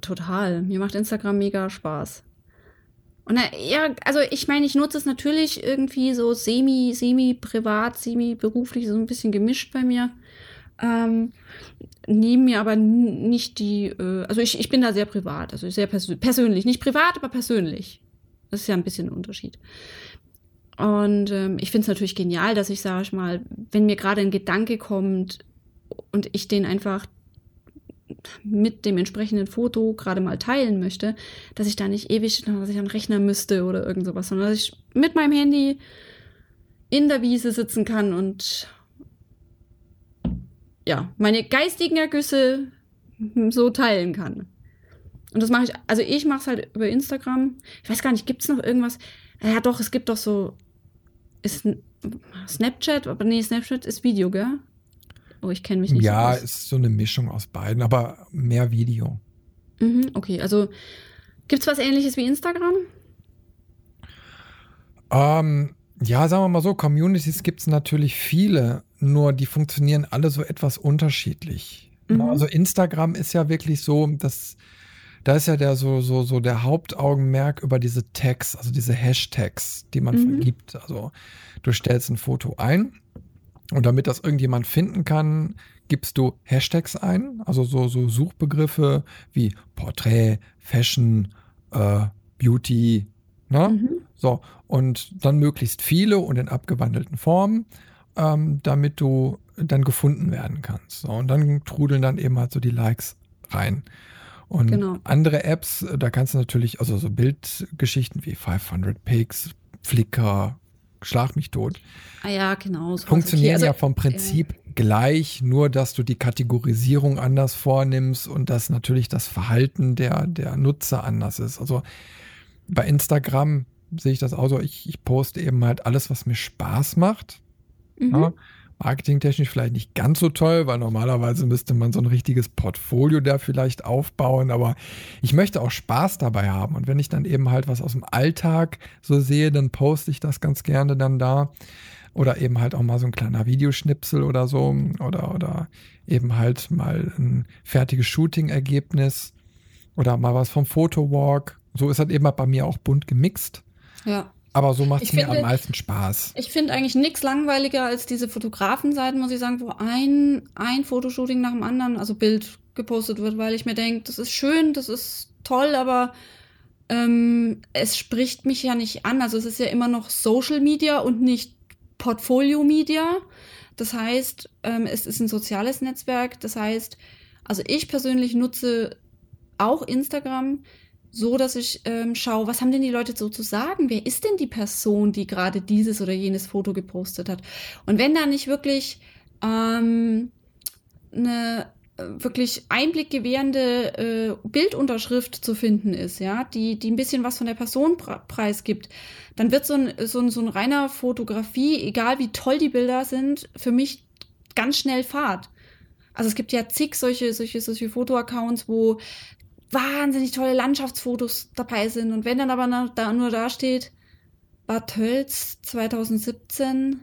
total. Mir macht Instagram mega Spaß. Und na, ja, also ich meine, ich nutze es natürlich irgendwie so semi, semi privat, semi beruflich, so ein bisschen gemischt bei mir. Ähm, nehme mir aber nicht die, äh, also ich, ich bin da sehr privat, also sehr persö persönlich, nicht privat, aber persönlich. Das ist ja ein bisschen ein Unterschied. Und ähm, ich finde es natürlich genial, dass ich, sage ich mal, wenn mir gerade ein Gedanke kommt und ich den einfach mit dem entsprechenden Foto gerade mal teilen möchte, dass ich da nicht ewig, dass ich den Rechner müsste oder irgend sowas, sondern dass ich mit meinem Handy in der Wiese sitzen kann und ja, meine geistigen Ergüsse so teilen kann. Und das mache ich, also ich mache es halt über Instagram. Ich weiß gar nicht, gibt es noch irgendwas? Ja, doch, es gibt doch so, ist Snapchat, aber nee, Snapchat ist Video, gell? Oh, ich kenne mich nicht Ja, so ist so eine Mischung aus beiden, aber mehr Video. Mhm, okay, also gibt's was ähnliches wie Instagram? Ähm, ja, sagen wir mal so, Communities gibt es natürlich viele, nur die funktionieren alle so etwas unterschiedlich. Mhm. Also Instagram ist ja wirklich so, dass da ist ja der so, so, so der Hauptaugenmerk über diese Tags, also diese Hashtags, die man Mhm. vergibt. Also du stellst ein Foto ein und damit das irgendjemand finden kann, gibst du Hashtags ein, also so, so Suchbegriffe wie Porträt, Fashion, äh, Beauty, ne? Mhm. So, und dann möglichst viele und in abgewandelten Formen, ähm, damit du dann gefunden werden kannst. So, und dann trudeln dann eben halt so die Likes rein. Und Genau. andere Apps, äh, da kannst du natürlich, also so Bildgeschichten wie 500 Pics, Flickr, Schlag mich tot, Ah ja, genau. sowas. funktionieren Okay, also, ja vom Prinzip gleich, nur dass du die Kategorisierung anders vornimmst und dass natürlich das Verhalten der, der Nutzer anders ist. Also bei Instagram sehe ich das auch so, ich, ich poste eben halt alles, was mir Spaß macht. Mhm. Ja, marketingtechnisch vielleicht nicht ganz so toll, weil normalerweise müsste man so ein richtiges Portfolio da vielleicht aufbauen, aber ich möchte auch Spaß dabei haben. Und wenn ich dann eben halt was aus dem Alltag so sehe, dann poste ich das ganz gerne dann da. Oder eben halt auch mal so ein kleiner Videoschnipsel oder so. Oder, oder eben halt mal ein fertiges Shooting-Ergebnis. Oder mal was vom Fotowalk. So ist halt eben halt bei mir auch bunt gemixt. Ja. Aber so macht es mir am meisten Spaß. Ich finde eigentlich nichts langweiliger als diese Fotografenseiten, muss ich sagen, wo ein, ein Fotoshooting nach dem anderen, also Bild gepostet wird, weil ich mir denke, das ist schön, das ist toll, aber ähm, es spricht mich ja nicht an. Also es ist ja immer noch Social Media und nicht Portfolio Media. Das heißt, ähm, es ist ein soziales Netzwerk. Das heißt, also ich persönlich nutze auch Instagram so, dass ich ähm, schaue, was haben denn die Leute so zu sagen? Wer ist denn die Person, die gerade dieses oder jenes Foto gepostet hat? Und wenn da nicht wirklich ähm, eine äh, wirklich Einblick gewährende äh, Bildunterschrift zu finden ist, ja, die, die ein bisschen was von der Person pre- preisgibt, dann wird so ein, so, ein, so ein reiner Fotografie, egal wie toll die Bilder sind, für mich ganz schnell fad. Also es gibt ja zig solche, solche, solche Fotoaccounts, wo wahnsinnig tolle Landschaftsfotos dabei sind. Und wenn dann aber na- da, nur da steht, Bad Tölz 2017,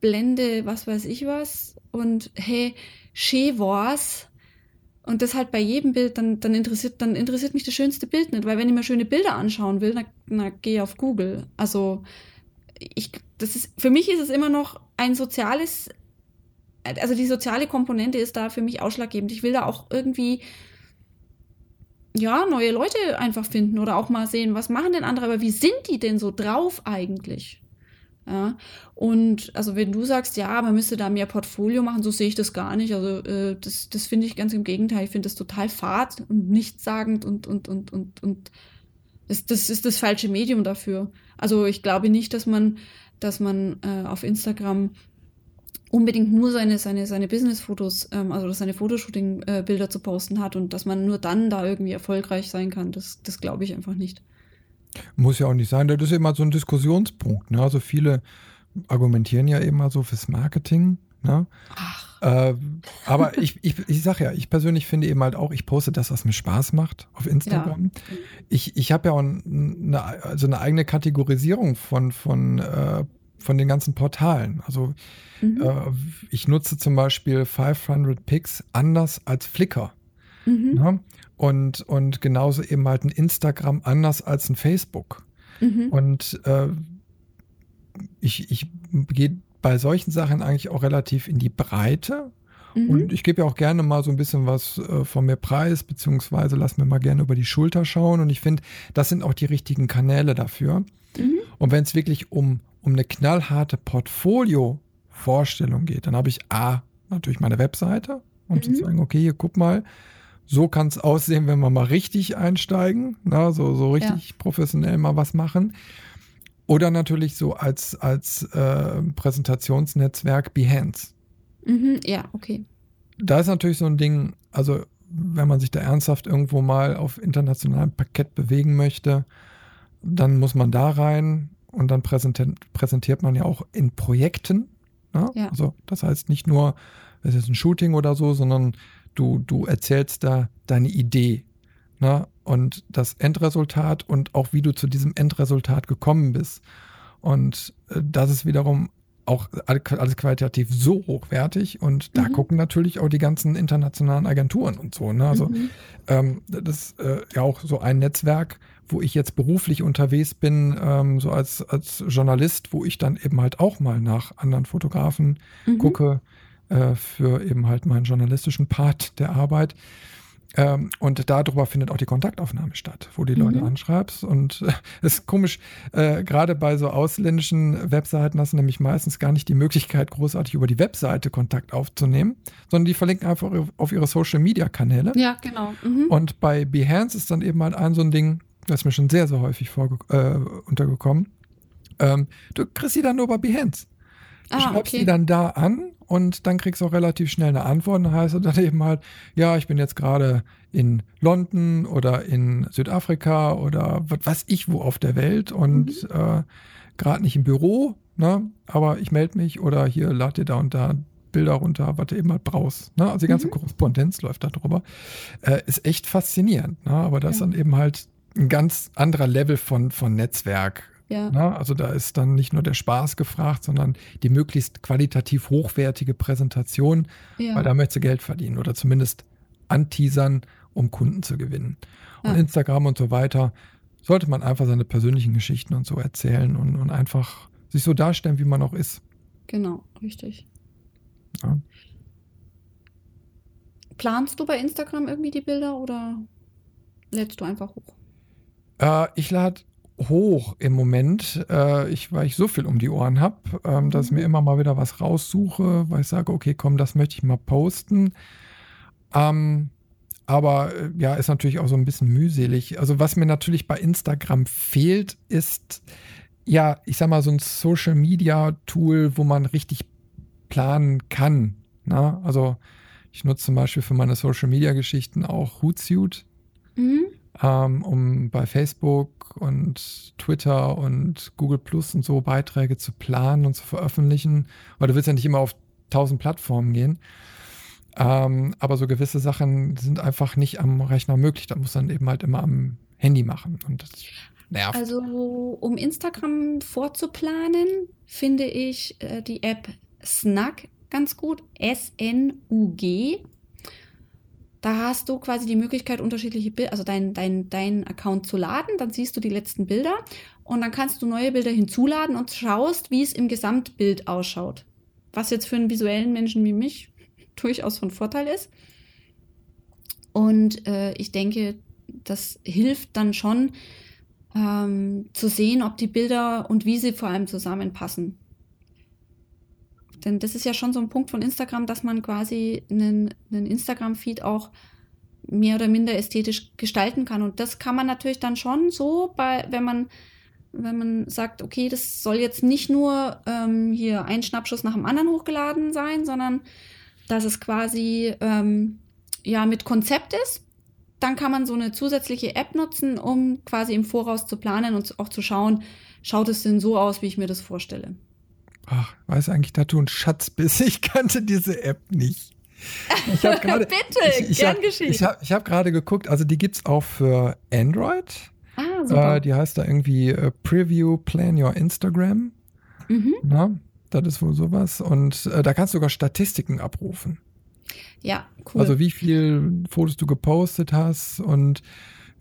Blende, was weiß ich was, und hey, schön. Und das halt bei jedem Bild, dann, dann, interessiert, dann interessiert mich das schönste Bild nicht, weil wenn ich mir schöne Bilder anschauen will, dann, dann gehe ich auf Google. Also ich, das ist, für mich ist es immer noch ein soziales, also die soziale Komponente ist da für mich ausschlaggebend. Ich will da auch irgendwie ja, neue Leute einfach finden oder auch mal sehen, was machen denn andere, aber wie sind die denn so drauf eigentlich? Ja, und also wenn du sagst, ja, man müsste da mehr Portfolio machen, so sehe ich das gar nicht. Also äh, das, das finde ich ganz im Gegenteil. Ich finde das total fad und nichtssagend und, und, und, und, und das, das ist das falsche Medium dafür. Also ich glaube nicht, dass man, dass man äh, auf Instagram unbedingt nur seine, seine, seine Business-Fotos, ähm, also seine Fotoshooting-Bilder zu posten hat und dass man nur dann da irgendwie erfolgreich sein kann. Das, das glaube ich einfach nicht. Muss ja auch nicht sein. Das ist immer so ein Diskussionspunkt. Ne? Also viele argumentieren ja immer so fürs Marketing. Ne? Äh, aber ich, ich, ich sage ja, ich persönlich finde eben halt auch, ich poste das, was mir Spaß macht auf Instagram. Ja. Ich, ich habe ja auch eine, also eine eigene Kategorisierung von, von, äh, von den ganzen Portalen. Also mhm. äh, ich nutze zum Beispiel 500 Pics anders als Flickr. Mhm. Ne? Und, und genauso eben halt ein Instagram anders als ein Facebook. Mhm. Und äh, ich, ich gehe bei solchen Sachen eigentlich auch relativ in die Breite. Mhm. Und ich gebe ja auch gerne mal so ein bisschen was äh, von mir preis, beziehungsweise lass mir mal gerne über die Schulter schauen. Und ich finde, das sind auch die richtigen Kanäle dafür. Mhm. Und wenn es wirklich um, um eine knallharte Portfolio-Vorstellung geht, dann habe ich A, natürlich meine Webseite, um mhm. zu sagen, okay, hier guck mal, so kann es aussehen, wenn wir mal richtig einsteigen, na, so, so richtig ja. professionell mal was machen. Oder natürlich so als, als äh, Präsentationsnetzwerk Behance. Mhm, ja, okay. Da ist natürlich so ein Ding, also wenn man sich da ernsthaft irgendwo mal auf internationalem Parkett bewegen möchte, dann muss man da rein und dann präsentiert, präsentiert man ja auch in Projekten. Ne? Ja. Also das heißt nicht nur, es ist ein Shooting oder so, sondern du, du erzählst da deine Idee ne? und das Endresultat und auch wie du zu diesem Endresultat gekommen bist. Und äh, das ist wiederum auch alles qualitativ so hochwertig und da mhm. gucken natürlich auch die ganzen internationalen Agenturen und so. Ne? Also mhm. ähm, das ist äh, ja auch so ein Netzwerk, wo ich jetzt beruflich unterwegs bin, ähm, so als, als Journalist, wo ich dann eben halt auch mal nach anderen Fotografen mhm. gucke, äh, für eben halt meinen journalistischen Part der Arbeit. Ähm, und darüber findet auch die Kontaktaufnahme statt, wo die Leute mhm. anschreibst. Und es äh, ist komisch, äh, gerade bei so ausländischen Webseiten hast du nämlich meistens gar nicht die Möglichkeit, großartig über die Webseite Kontakt aufzunehmen, sondern die verlinken einfach auf ihre Social-Media-Kanäle. Ja, genau. Mhm. Und bei Behance ist dann eben halt ein so ein Ding, das ist mir schon sehr, sehr häufig äh, untergekommen. Ähm, du kriegst sie dann nur bei Behance. Du ah, schreibst okay. die dann da an und dann kriegst du auch relativ schnell eine Antwort. Dann heißt es dann eben halt, ja, ich bin jetzt gerade in London oder in Südafrika oder was weiß ich wo auf der Welt und mhm. äh, gerade nicht im Büro, ne? aber ich melde mich oder hier lad dir da und da Bilder runter, was du eben halt brauchst. Ne? Also die ganze mhm. Korrespondenz läuft da drüber. Äh, ist echt faszinierend, ne? aber das ja. ist dann eben halt ein ganz anderer Level von, von Netzwerk ja. Na, also da ist dann nicht nur der Spaß gefragt, sondern die möglichst qualitativ hochwertige Präsentation, ja. weil da möchtest du Geld verdienen oder zumindest anteasern, um Kunden zu gewinnen. Und ja. Instagram und so weiter sollte man einfach seine persönlichen Geschichten und so erzählen und, und einfach sich so darstellen, wie man auch ist. Genau, richtig. Planst du bei Instagram irgendwie die Bilder oder lädst du einfach hoch? Äh, ich lade hoch im Moment, äh, ich, weil ich so viel um die Ohren habe, ähm, dass ich mir mhm. immer mal wieder was raussuche, weil ich sage, okay, komm, das möchte ich mal posten. Ähm, aber äh, ja, ist natürlich auch so ein bisschen mühselig. Also was mir natürlich bei Instagram fehlt, ist ja, ich sag mal, so ein Social Media Tool, wo man richtig planen kann. Ne? Also ich nutze zum Beispiel für meine Social Media Geschichten auch Hootsuite. Mhm um bei Facebook und Twitter und Google Plus und so Beiträge zu planen und zu veröffentlichen. Weil du willst ja nicht immer auf tausend Plattformen gehen. Ähm, aber so gewisse Sachen sind einfach nicht am Rechner möglich. Da muss man eben halt immer am Handy machen. Und das nervt. Also, um Instagram vorzuplanen, finde ich äh, die App Snug ganz gut. S-N-U-G. Da hast du quasi die Möglichkeit, unterschiedliche Bilder, also dein, dein, dein Account zu laden. Dann siehst du die letzten Bilder und dann kannst du neue Bilder hinzuladen und schaust, wie es im Gesamtbild ausschaut. Was jetzt für einen visuellen Menschen wie mich durchaus von Vorteil ist. Und äh, ich denke, das hilft dann schon, ähm, zu sehen, ob die Bilder und wie sie vor allem zusammenpassen. Denn das ist ja schon so ein Punkt von Instagram, dass man quasi einen, einen Instagram-Feed auch mehr oder minder ästhetisch gestalten kann. Und das kann man natürlich dann schon so, bei, wenn man wenn man sagt, okay, das soll jetzt nicht nur ähm, hier ein Schnappschuss nach dem anderen hochgeladen sein, sondern dass es quasi ähm, ja mit Konzept ist, dann kann man so eine zusätzliche App nutzen, um quasi im Voraus zu planen und auch zu schauen, schaut es denn so aus, wie ich mir das vorstelle. Ach, weiß eigentlich, da du ein Schatz bist. Ich kannte diese App nicht. Ich habe gerade. Bitte, ich, ich gern hab, geschehen. Ich habe hab gerade geguckt, also die gibt es auch für Android. Ah, super. Äh, die heißt da irgendwie äh, Preview Plan Your Instagram. Mhm. Na, das ist wohl sowas. Und äh, da kannst du sogar Statistiken abrufen. Ja, cool. Also wie viele Fotos du gepostet hast und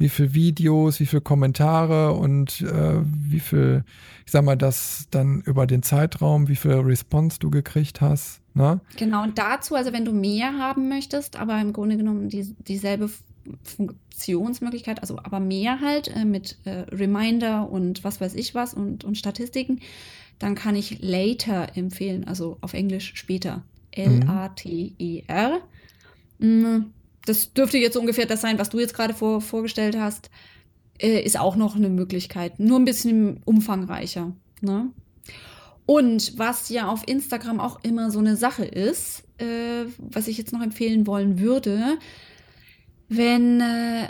wie viele Videos, wie viele Kommentare und äh, wie viel, ich sag mal, das dann über den Zeitraum, wie viel Response du gekriegt hast. Ne? Genau, und dazu, also wenn du mehr haben möchtest, aber im Grunde genommen die, dieselbe Funktionsmöglichkeit, also aber mehr halt äh, mit äh, Reminder und was weiß ich was und, und Statistiken, dann kann ich later empfehlen, also auf Englisch später. L-A-T-E-R. Mhm das dürfte jetzt ungefähr das sein, was du jetzt gerade vor, vorgestellt hast, äh, ist auch noch eine Möglichkeit. Nur ein bisschen umfangreicher. Ne? Und was ja auf Instagram auch immer so eine Sache ist, äh, was ich jetzt noch empfehlen wollen würde, wenn äh,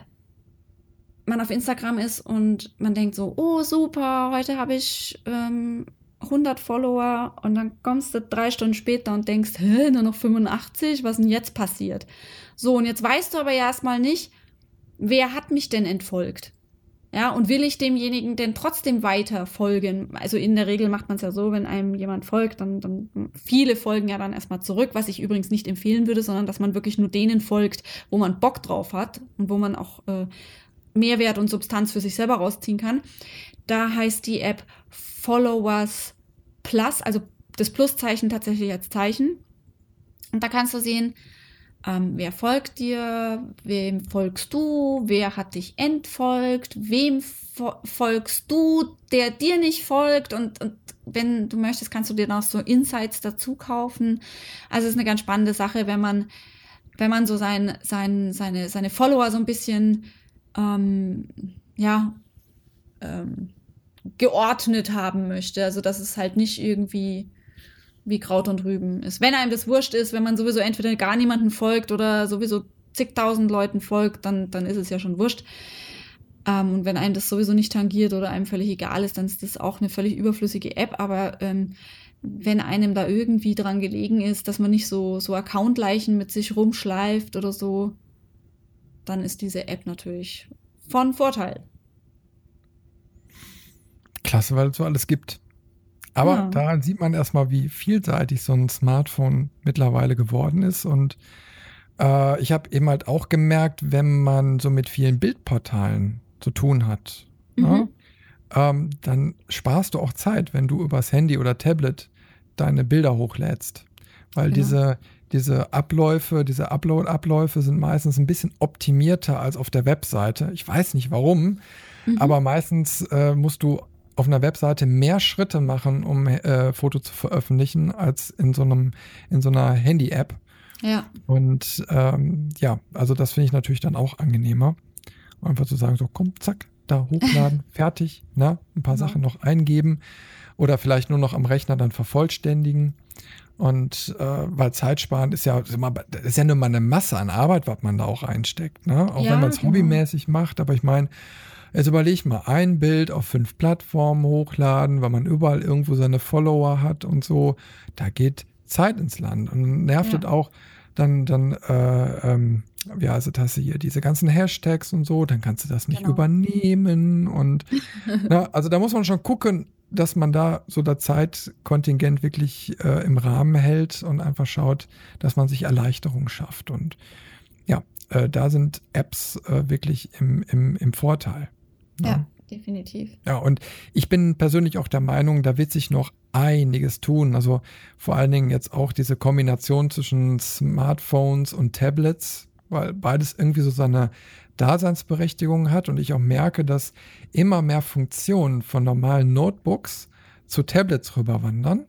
man auf Instagram ist und man denkt so, oh super, heute habe ich ähm, 100 Follower und dann kommst du drei Stunden später und denkst, Hä, nur noch 85, was denn jetzt passiert? So, und jetzt weißt du aber ja erstmal nicht, wer hat mich denn entfolgt? Ja, und will ich demjenigen denn trotzdem weiter folgen? Also in der Regel macht man es ja so, wenn einem jemand folgt, dann, dann viele folgen ja dann erstmal zurück, was ich übrigens nicht empfehlen würde, sondern dass man wirklich nur denen folgt, wo man Bock drauf hat und wo man auch äh, Mehrwert und Substanz für sich selber rausziehen kann. Da heißt die App Followers Plus, also das Pluszeichen tatsächlich als Zeichen. Und da kannst du sehen, ähm, wer folgt dir, wem folgst du, wer hat dich entfolgt, wem fo folgst du, der dir nicht folgt und, und wenn du möchtest, kannst du dir noch so Insights dazu kaufen. Also es ist eine ganz spannende Sache, wenn man, wenn man so sein, sein, seine, seine Follower so ein bisschen ähm, ja, ähm, geordnet haben möchte. Also dass es halt nicht irgendwie wie Kraut und Rüben ist. Wenn einem das wurscht ist, wenn man sowieso entweder gar niemanden folgt oder sowieso zigtausend Leuten folgt, dann, dann ist es ja schon wurscht. Ähm, und wenn einem das sowieso nicht tangiert oder einem völlig egal ist, dann ist das auch eine völlig überflüssige App. Aber ähm, wenn einem da irgendwie dran gelegen ist, dass man nicht so, so Accountleichen mit sich rumschleift oder so, dann ist diese App natürlich von Vorteil. Klasse, weil es so alles gibt. Aber ja. daran sieht man erstmal, wie vielseitig so ein Smartphone mittlerweile geworden ist. Und äh, ich habe eben halt auch gemerkt, wenn man so mit vielen Bildportalen zu tun hat, ne, mhm. ne, ähm, dann sparst du auch Zeit, wenn du übers Handy oder Tablet deine Bilder hochlädst. Weil genau. diese, diese Abläufe, diese Upload-Abläufe sind meistens ein bisschen optimierter als auf der Webseite. Ich weiß nicht warum, mhm. aber meistens äh, musst du auf einer Webseite mehr Schritte machen, um äh, Foto zu veröffentlichen, als in so einem, in so einer Handy-App. Ja. Und ähm, ja, also das finde ich natürlich dann auch angenehmer. Einfach zu sagen, so komm, zack, da hochladen, fertig, ne? Ein paar ja. Sachen noch eingeben oder vielleicht nur noch am Rechner dann vervollständigen. Und äh, weil zeitsparend ist ja, ist ja nur mal eine Masse an Arbeit, was man da auch einsteckt, ne? Auch ja, wenn man es genau. hobbymäßig macht, aber ich meine, Jetzt überleg mal, ein Bild auf fünf Plattformen hochladen, weil man überall irgendwo seine Follower hat und so. Da geht Zeit ins Land und nervt ja. auch dann, dann, äh, ähm, wie heißt das hast du hier, diese ganzen Hashtags und so, dann kannst du das nicht genau. übernehmen und, na, also da muss man schon gucken, dass man da so das Zeitkontingent wirklich äh, im Rahmen hält und einfach schaut, dass man sich Erleichterung schafft und ja, äh, da sind Apps äh, wirklich im, im, im Vorteil. Ja, ja, definitiv. Ja, und ich bin persönlich auch der Meinung, da wird sich noch einiges tun. Also vor allen Dingen jetzt auch diese Kombination zwischen Smartphones und Tablets. weil beides irgendwie so seine Daseinsberechtigung hat und ich auch merke, dass immer mehr Funktionen von normalen Notebooks zu Tablets rüberwandern.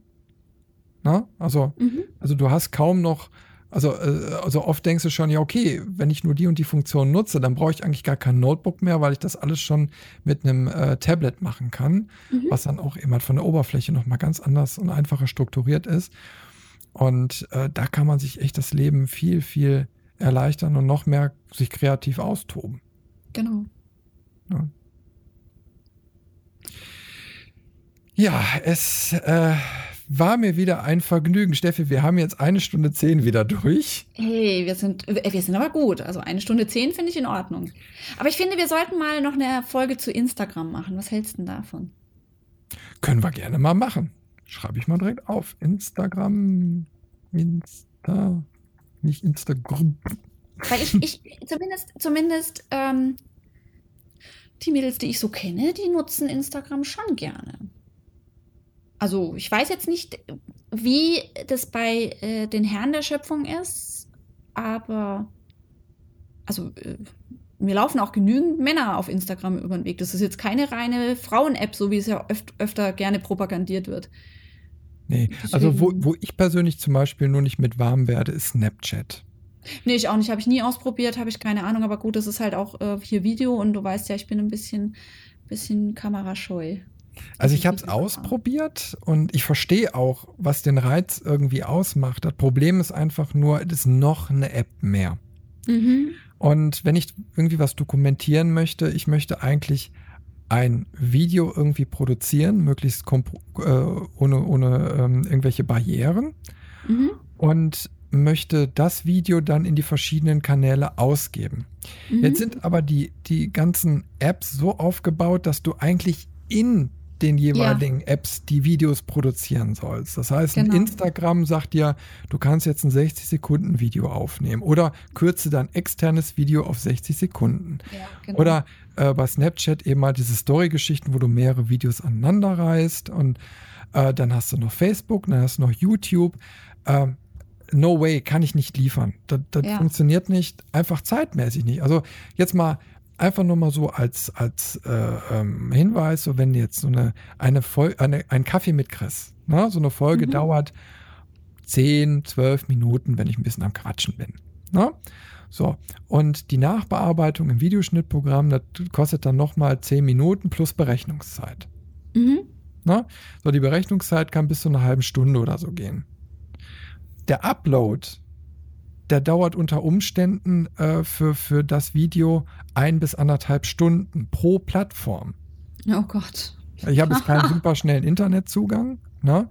Na? Also, mhm. also du hast kaum noch, also, äh, also oft denkst du schon, ja, okay, wenn ich nur die und die Funktion nutze, dann brauche ich eigentlich gar kein Notebook mehr, weil ich das alles schon mit einem äh, Tablet machen kann, mhm. was dann auch immer von der Oberfläche nochmal ganz anders und einfacher strukturiert ist. Und äh, da kann man sich echt das Leben viel, viel erleichtern und noch mehr sich kreativ austoben. Genau. Ja, ja es äh, war mir wieder ein Vergnügen. Steffi, wir haben jetzt eine Stunde zehn wieder durch. Hey, wir sind, äh, wir sind aber gut. Also eine Stunde zehn finde ich in Ordnung. Aber ich finde, wir sollten mal noch eine Folge zu Instagram machen. Was hältst du denn davon? Können wir gerne mal machen. Schreibe ich mal direkt auf. Instagram. Insta. Nicht Instagram. Weil ich, ich zumindest, zumindest ähm, die Mädels, die ich so kenne, die nutzen Instagram schon gerne. Also ich weiß jetzt nicht, wie das bei äh, den Herren der Schöpfung ist, aber also äh, mir laufen auch genügend Männer auf Instagram über den Weg. Das ist jetzt keine reine Frauen-App, so wie es ja öf öfter gerne propagandiert wird. Nee, Deswegen. also wo, wo ich persönlich zum Beispiel nur nicht mit warm werde, ist Snapchat. Nee, ich auch nicht. Habe ich nie ausprobiert, habe ich keine Ahnung. Aber gut, das ist halt auch äh, hier Video und du weißt ja, ich bin ein bisschen, bisschen kamerascheu. Also ich habe es ausprobiert und ich verstehe auch, was den Reiz irgendwie ausmacht. Das Problem ist einfach nur, es ist noch eine App mehr. Mhm. Und wenn ich irgendwie was dokumentieren möchte, ich möchte eigentlich ein Video irgendwie produzieren, möglichst äh, ohne, ohne ähm, irgendwelche Barrieren. Mhm. Und möchte das Video dann in die verschiedenen Kanäle ausgeben. Mhm. Jetzt sind aber die, die ganzen Apps so aufgebaut, dass du eigentlich in den jeweiligen ja. Apps die Videos produzieren sollst. Das heißt, genau. Instagram sagt dir, du kannst jetzt ein 60 Sekunden Video aufnehmen oder kürze dein externes Video auf 60 Sekunden. Ja, genau. Oder äh, bei Snapchat eben mal diese Story-Geschichten, wo du mehrere Videos aneinander reißt und äh, dann hast du noch Facebook, dann hast du noch YouTube. Äh, no way, kann ich nicht liefern. Das, das ja. funktioniert nicht, einfach zeitmäßig nicht. Also jetzt mal einfach nur mal so als, als äh, ähm, Hinweis, so wenn jetzt so eine, eine, Folge, eine ein Kaffee mit Chris, ne? so eine Folge mhm. dauert 10, 12 Minuten, wenn ich ein bisschen am Quatschen bin. Ne? So, und die Nachbearbeitung im Videoschnittprogramm, das kostet dann nochmal 10 Minuten plus Berechnungszeit. Mhm. Ne? So, die Berechnungszeit kann bis zu einer halben Stunde oder so gehen der Upload, der dauert unter Umständen äh, für, für das Video ein bis anderthalb Stunden pro Plattform. Oh Gott. Ich habe jetzt keinen super schnellen Internetzugang. Ne?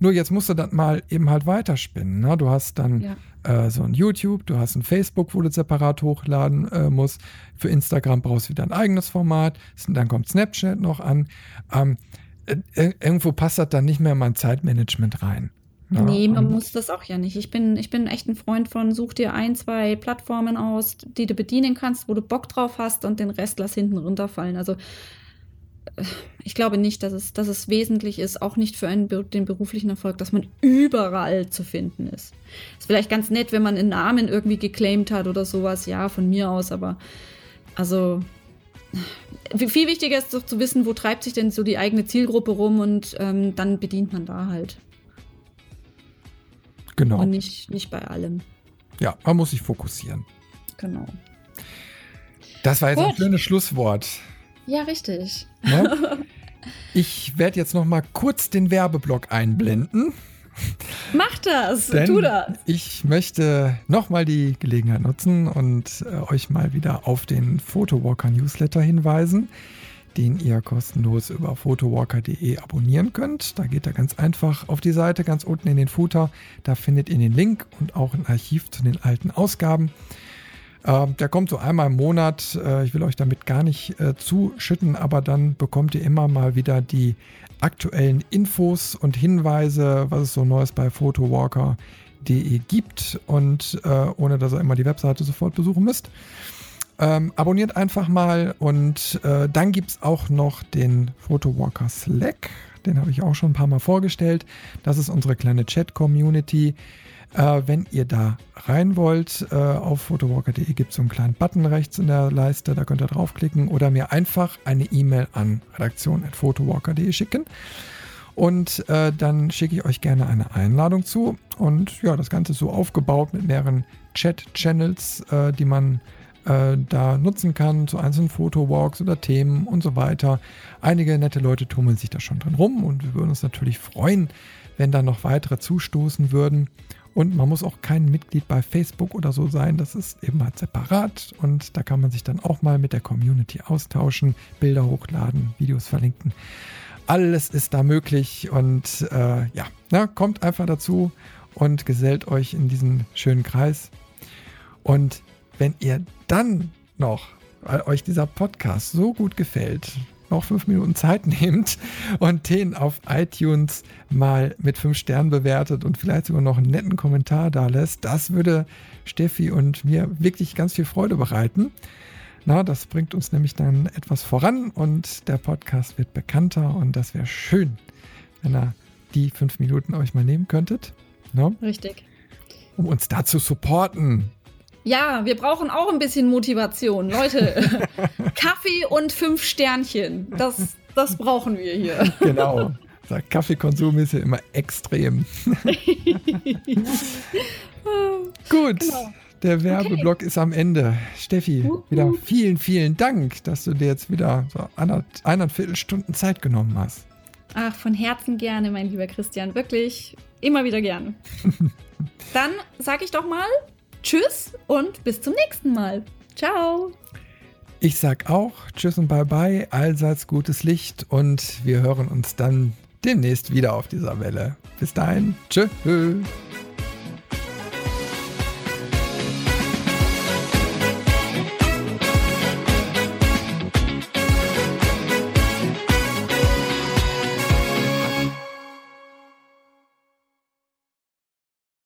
Nur jetzt musst du das mal eben halt weiterspinnen. Ne? Du hast dann ja. äh, so ein YouTube, du hast ein Facebook, wo du separat hochladen äh, musst. Für Instagram brauchst du wieder ein eigenes Format. Dann kommt Snapchat noch an. Ähm, äh, irgendwo passt das dann nicht mehr in mein Zeitmanagement rein. Ja, nee, man muss das auch ja nicht. Ich bin, ich bin echt ein Freund von, such dir ein, zwei Plattformen aus, die du bedienen kannst, wo du Bock drauf hast und den Rest lass hinten runterfallen. Also äh, ich glaube nicht, dass es, dass es wesentlich ist, auch nicht für einen, den beruflichen Erfolg, dass man überall zu finden ist. Ist vielleicht ganz nett, wenn man einen Namen irgendwie geclaimed hat oder sowas, ja, von mir aus, aber also viel wichtiger ist doch zu wissen, wo treibt sich denn so die eigene Zielgruppe rum und ähm, dann bedient man da halt. Genau. Und nicht, nicht bei allem. Ja, man muss sich fokussieren. Genau. Das war jetzt Gut. ein schönes Schlusswort. Ja, richtig. Ne? Ich werde jetzt noch mal kurz den Werbeblock einblenden. Mach das, tu das. Ich möchte noch mal die Gelegenheit nutzen und äh, euch mal wieder auf den Photowalker Newsletter hinweisen den ihr kostenlos über photowalker.de abonnieren könnt. Da geht ihr ganz einfach auf die Seite, ganz unten in den Footer. Da findet ihr den Link und auch ein Archiv zu den alten Ausgaben. Äh, der kommt so einmal im Monat. Äh, ich will euch damit gar nicht äh, zuschütten, aber dann bekommt ihr immer mal wieder die aktuellen Infos und Hinweise, was es so Neues bei photowalker.de gibt und äh, ohne dass ihr immer die Webseite sofort besuchen müsst. Ähm, abonniert einfach mal und äh, dann gibt es auch noch den Photowalker Slack. den habe ich auch schon ein paar Mal vorgestellt. Das ist unsere kleine Chat-Community. Äh, wenn ihr da rein wollt, äh, auf photowalker.de gibt es so einen kleinen Button rechts in der Leiste, da könnt ihr draufklicken oder mir einfach eine E-Mail an redaktion.photowalker.de schicken. Und äh, dann schicke ich euch gerne eine Einladung zu. Und ja, das Ganze ist so aufgebaut mit mehreren Chat-Channels, äh, die man äh, da nutzen kann zu einzelnen Fotowalks oder Themen und so weiter. Einige nette Leute tummeln sich da schon drin rum und wir würden uns natürlich freuen, wenn da noch weitere zustoßen würden. Und man muss auch kein Mitglied bei Facebook oder so sein. Das ist eben halt separat. Und da kann man sich dann auch mal mit der Community austauschen, Bilder hochladen, Videos verlinken. Alles ist da möglich. Und äh, ja, na, kommt einfach dazu und gesellt euch in diesen schönen Kreis. Und wenn ihr dann noch, weil euch dieser Podcast so gut gefällt, noch fünf Minuten Zeit nehmt und den auf iTunes mal mit fünf Sternen bewertet und vielleicht sogar noch einen netten Kommentar da lässt, das würde Steffi und mir wirklich ganz viel Freude bereiten. Na, das bringt uns nämlich dann etwas voran und der Podcast wird bekannter und das wäre schön, wenn ihr die fünf Minuten euch mal nehmen könntet. Na? Richtig. Um uns da zu supporten. Ja, wir brauchen auch ein bisschen Motivation. Leute, Kaffee und fünf Sternchen. Das, das brauchen wir hier. Genau. Der Kaffeekonsum ist ja immer extrem. Gut. Genau. Der Werbeblock okay. ist am Ende. Steffi, uh -huh. wieder vielen, vielen Dank, dass du dir jetzt wieder so eineinviertel Stunden Zeit genommen hast. Ach, von Herzen gerne, mein lieber Christian. Wirklich immer wieder gerne. Dann sage ich doch mal Tschüss und bis zum nächsten Mal. Ciao. Ich sag auch Tschüss und Bye Bye, allseits gutes Licht und wir hören uns dann demnächst wieder auf dieser Welle. Bis dahin, Tschüss.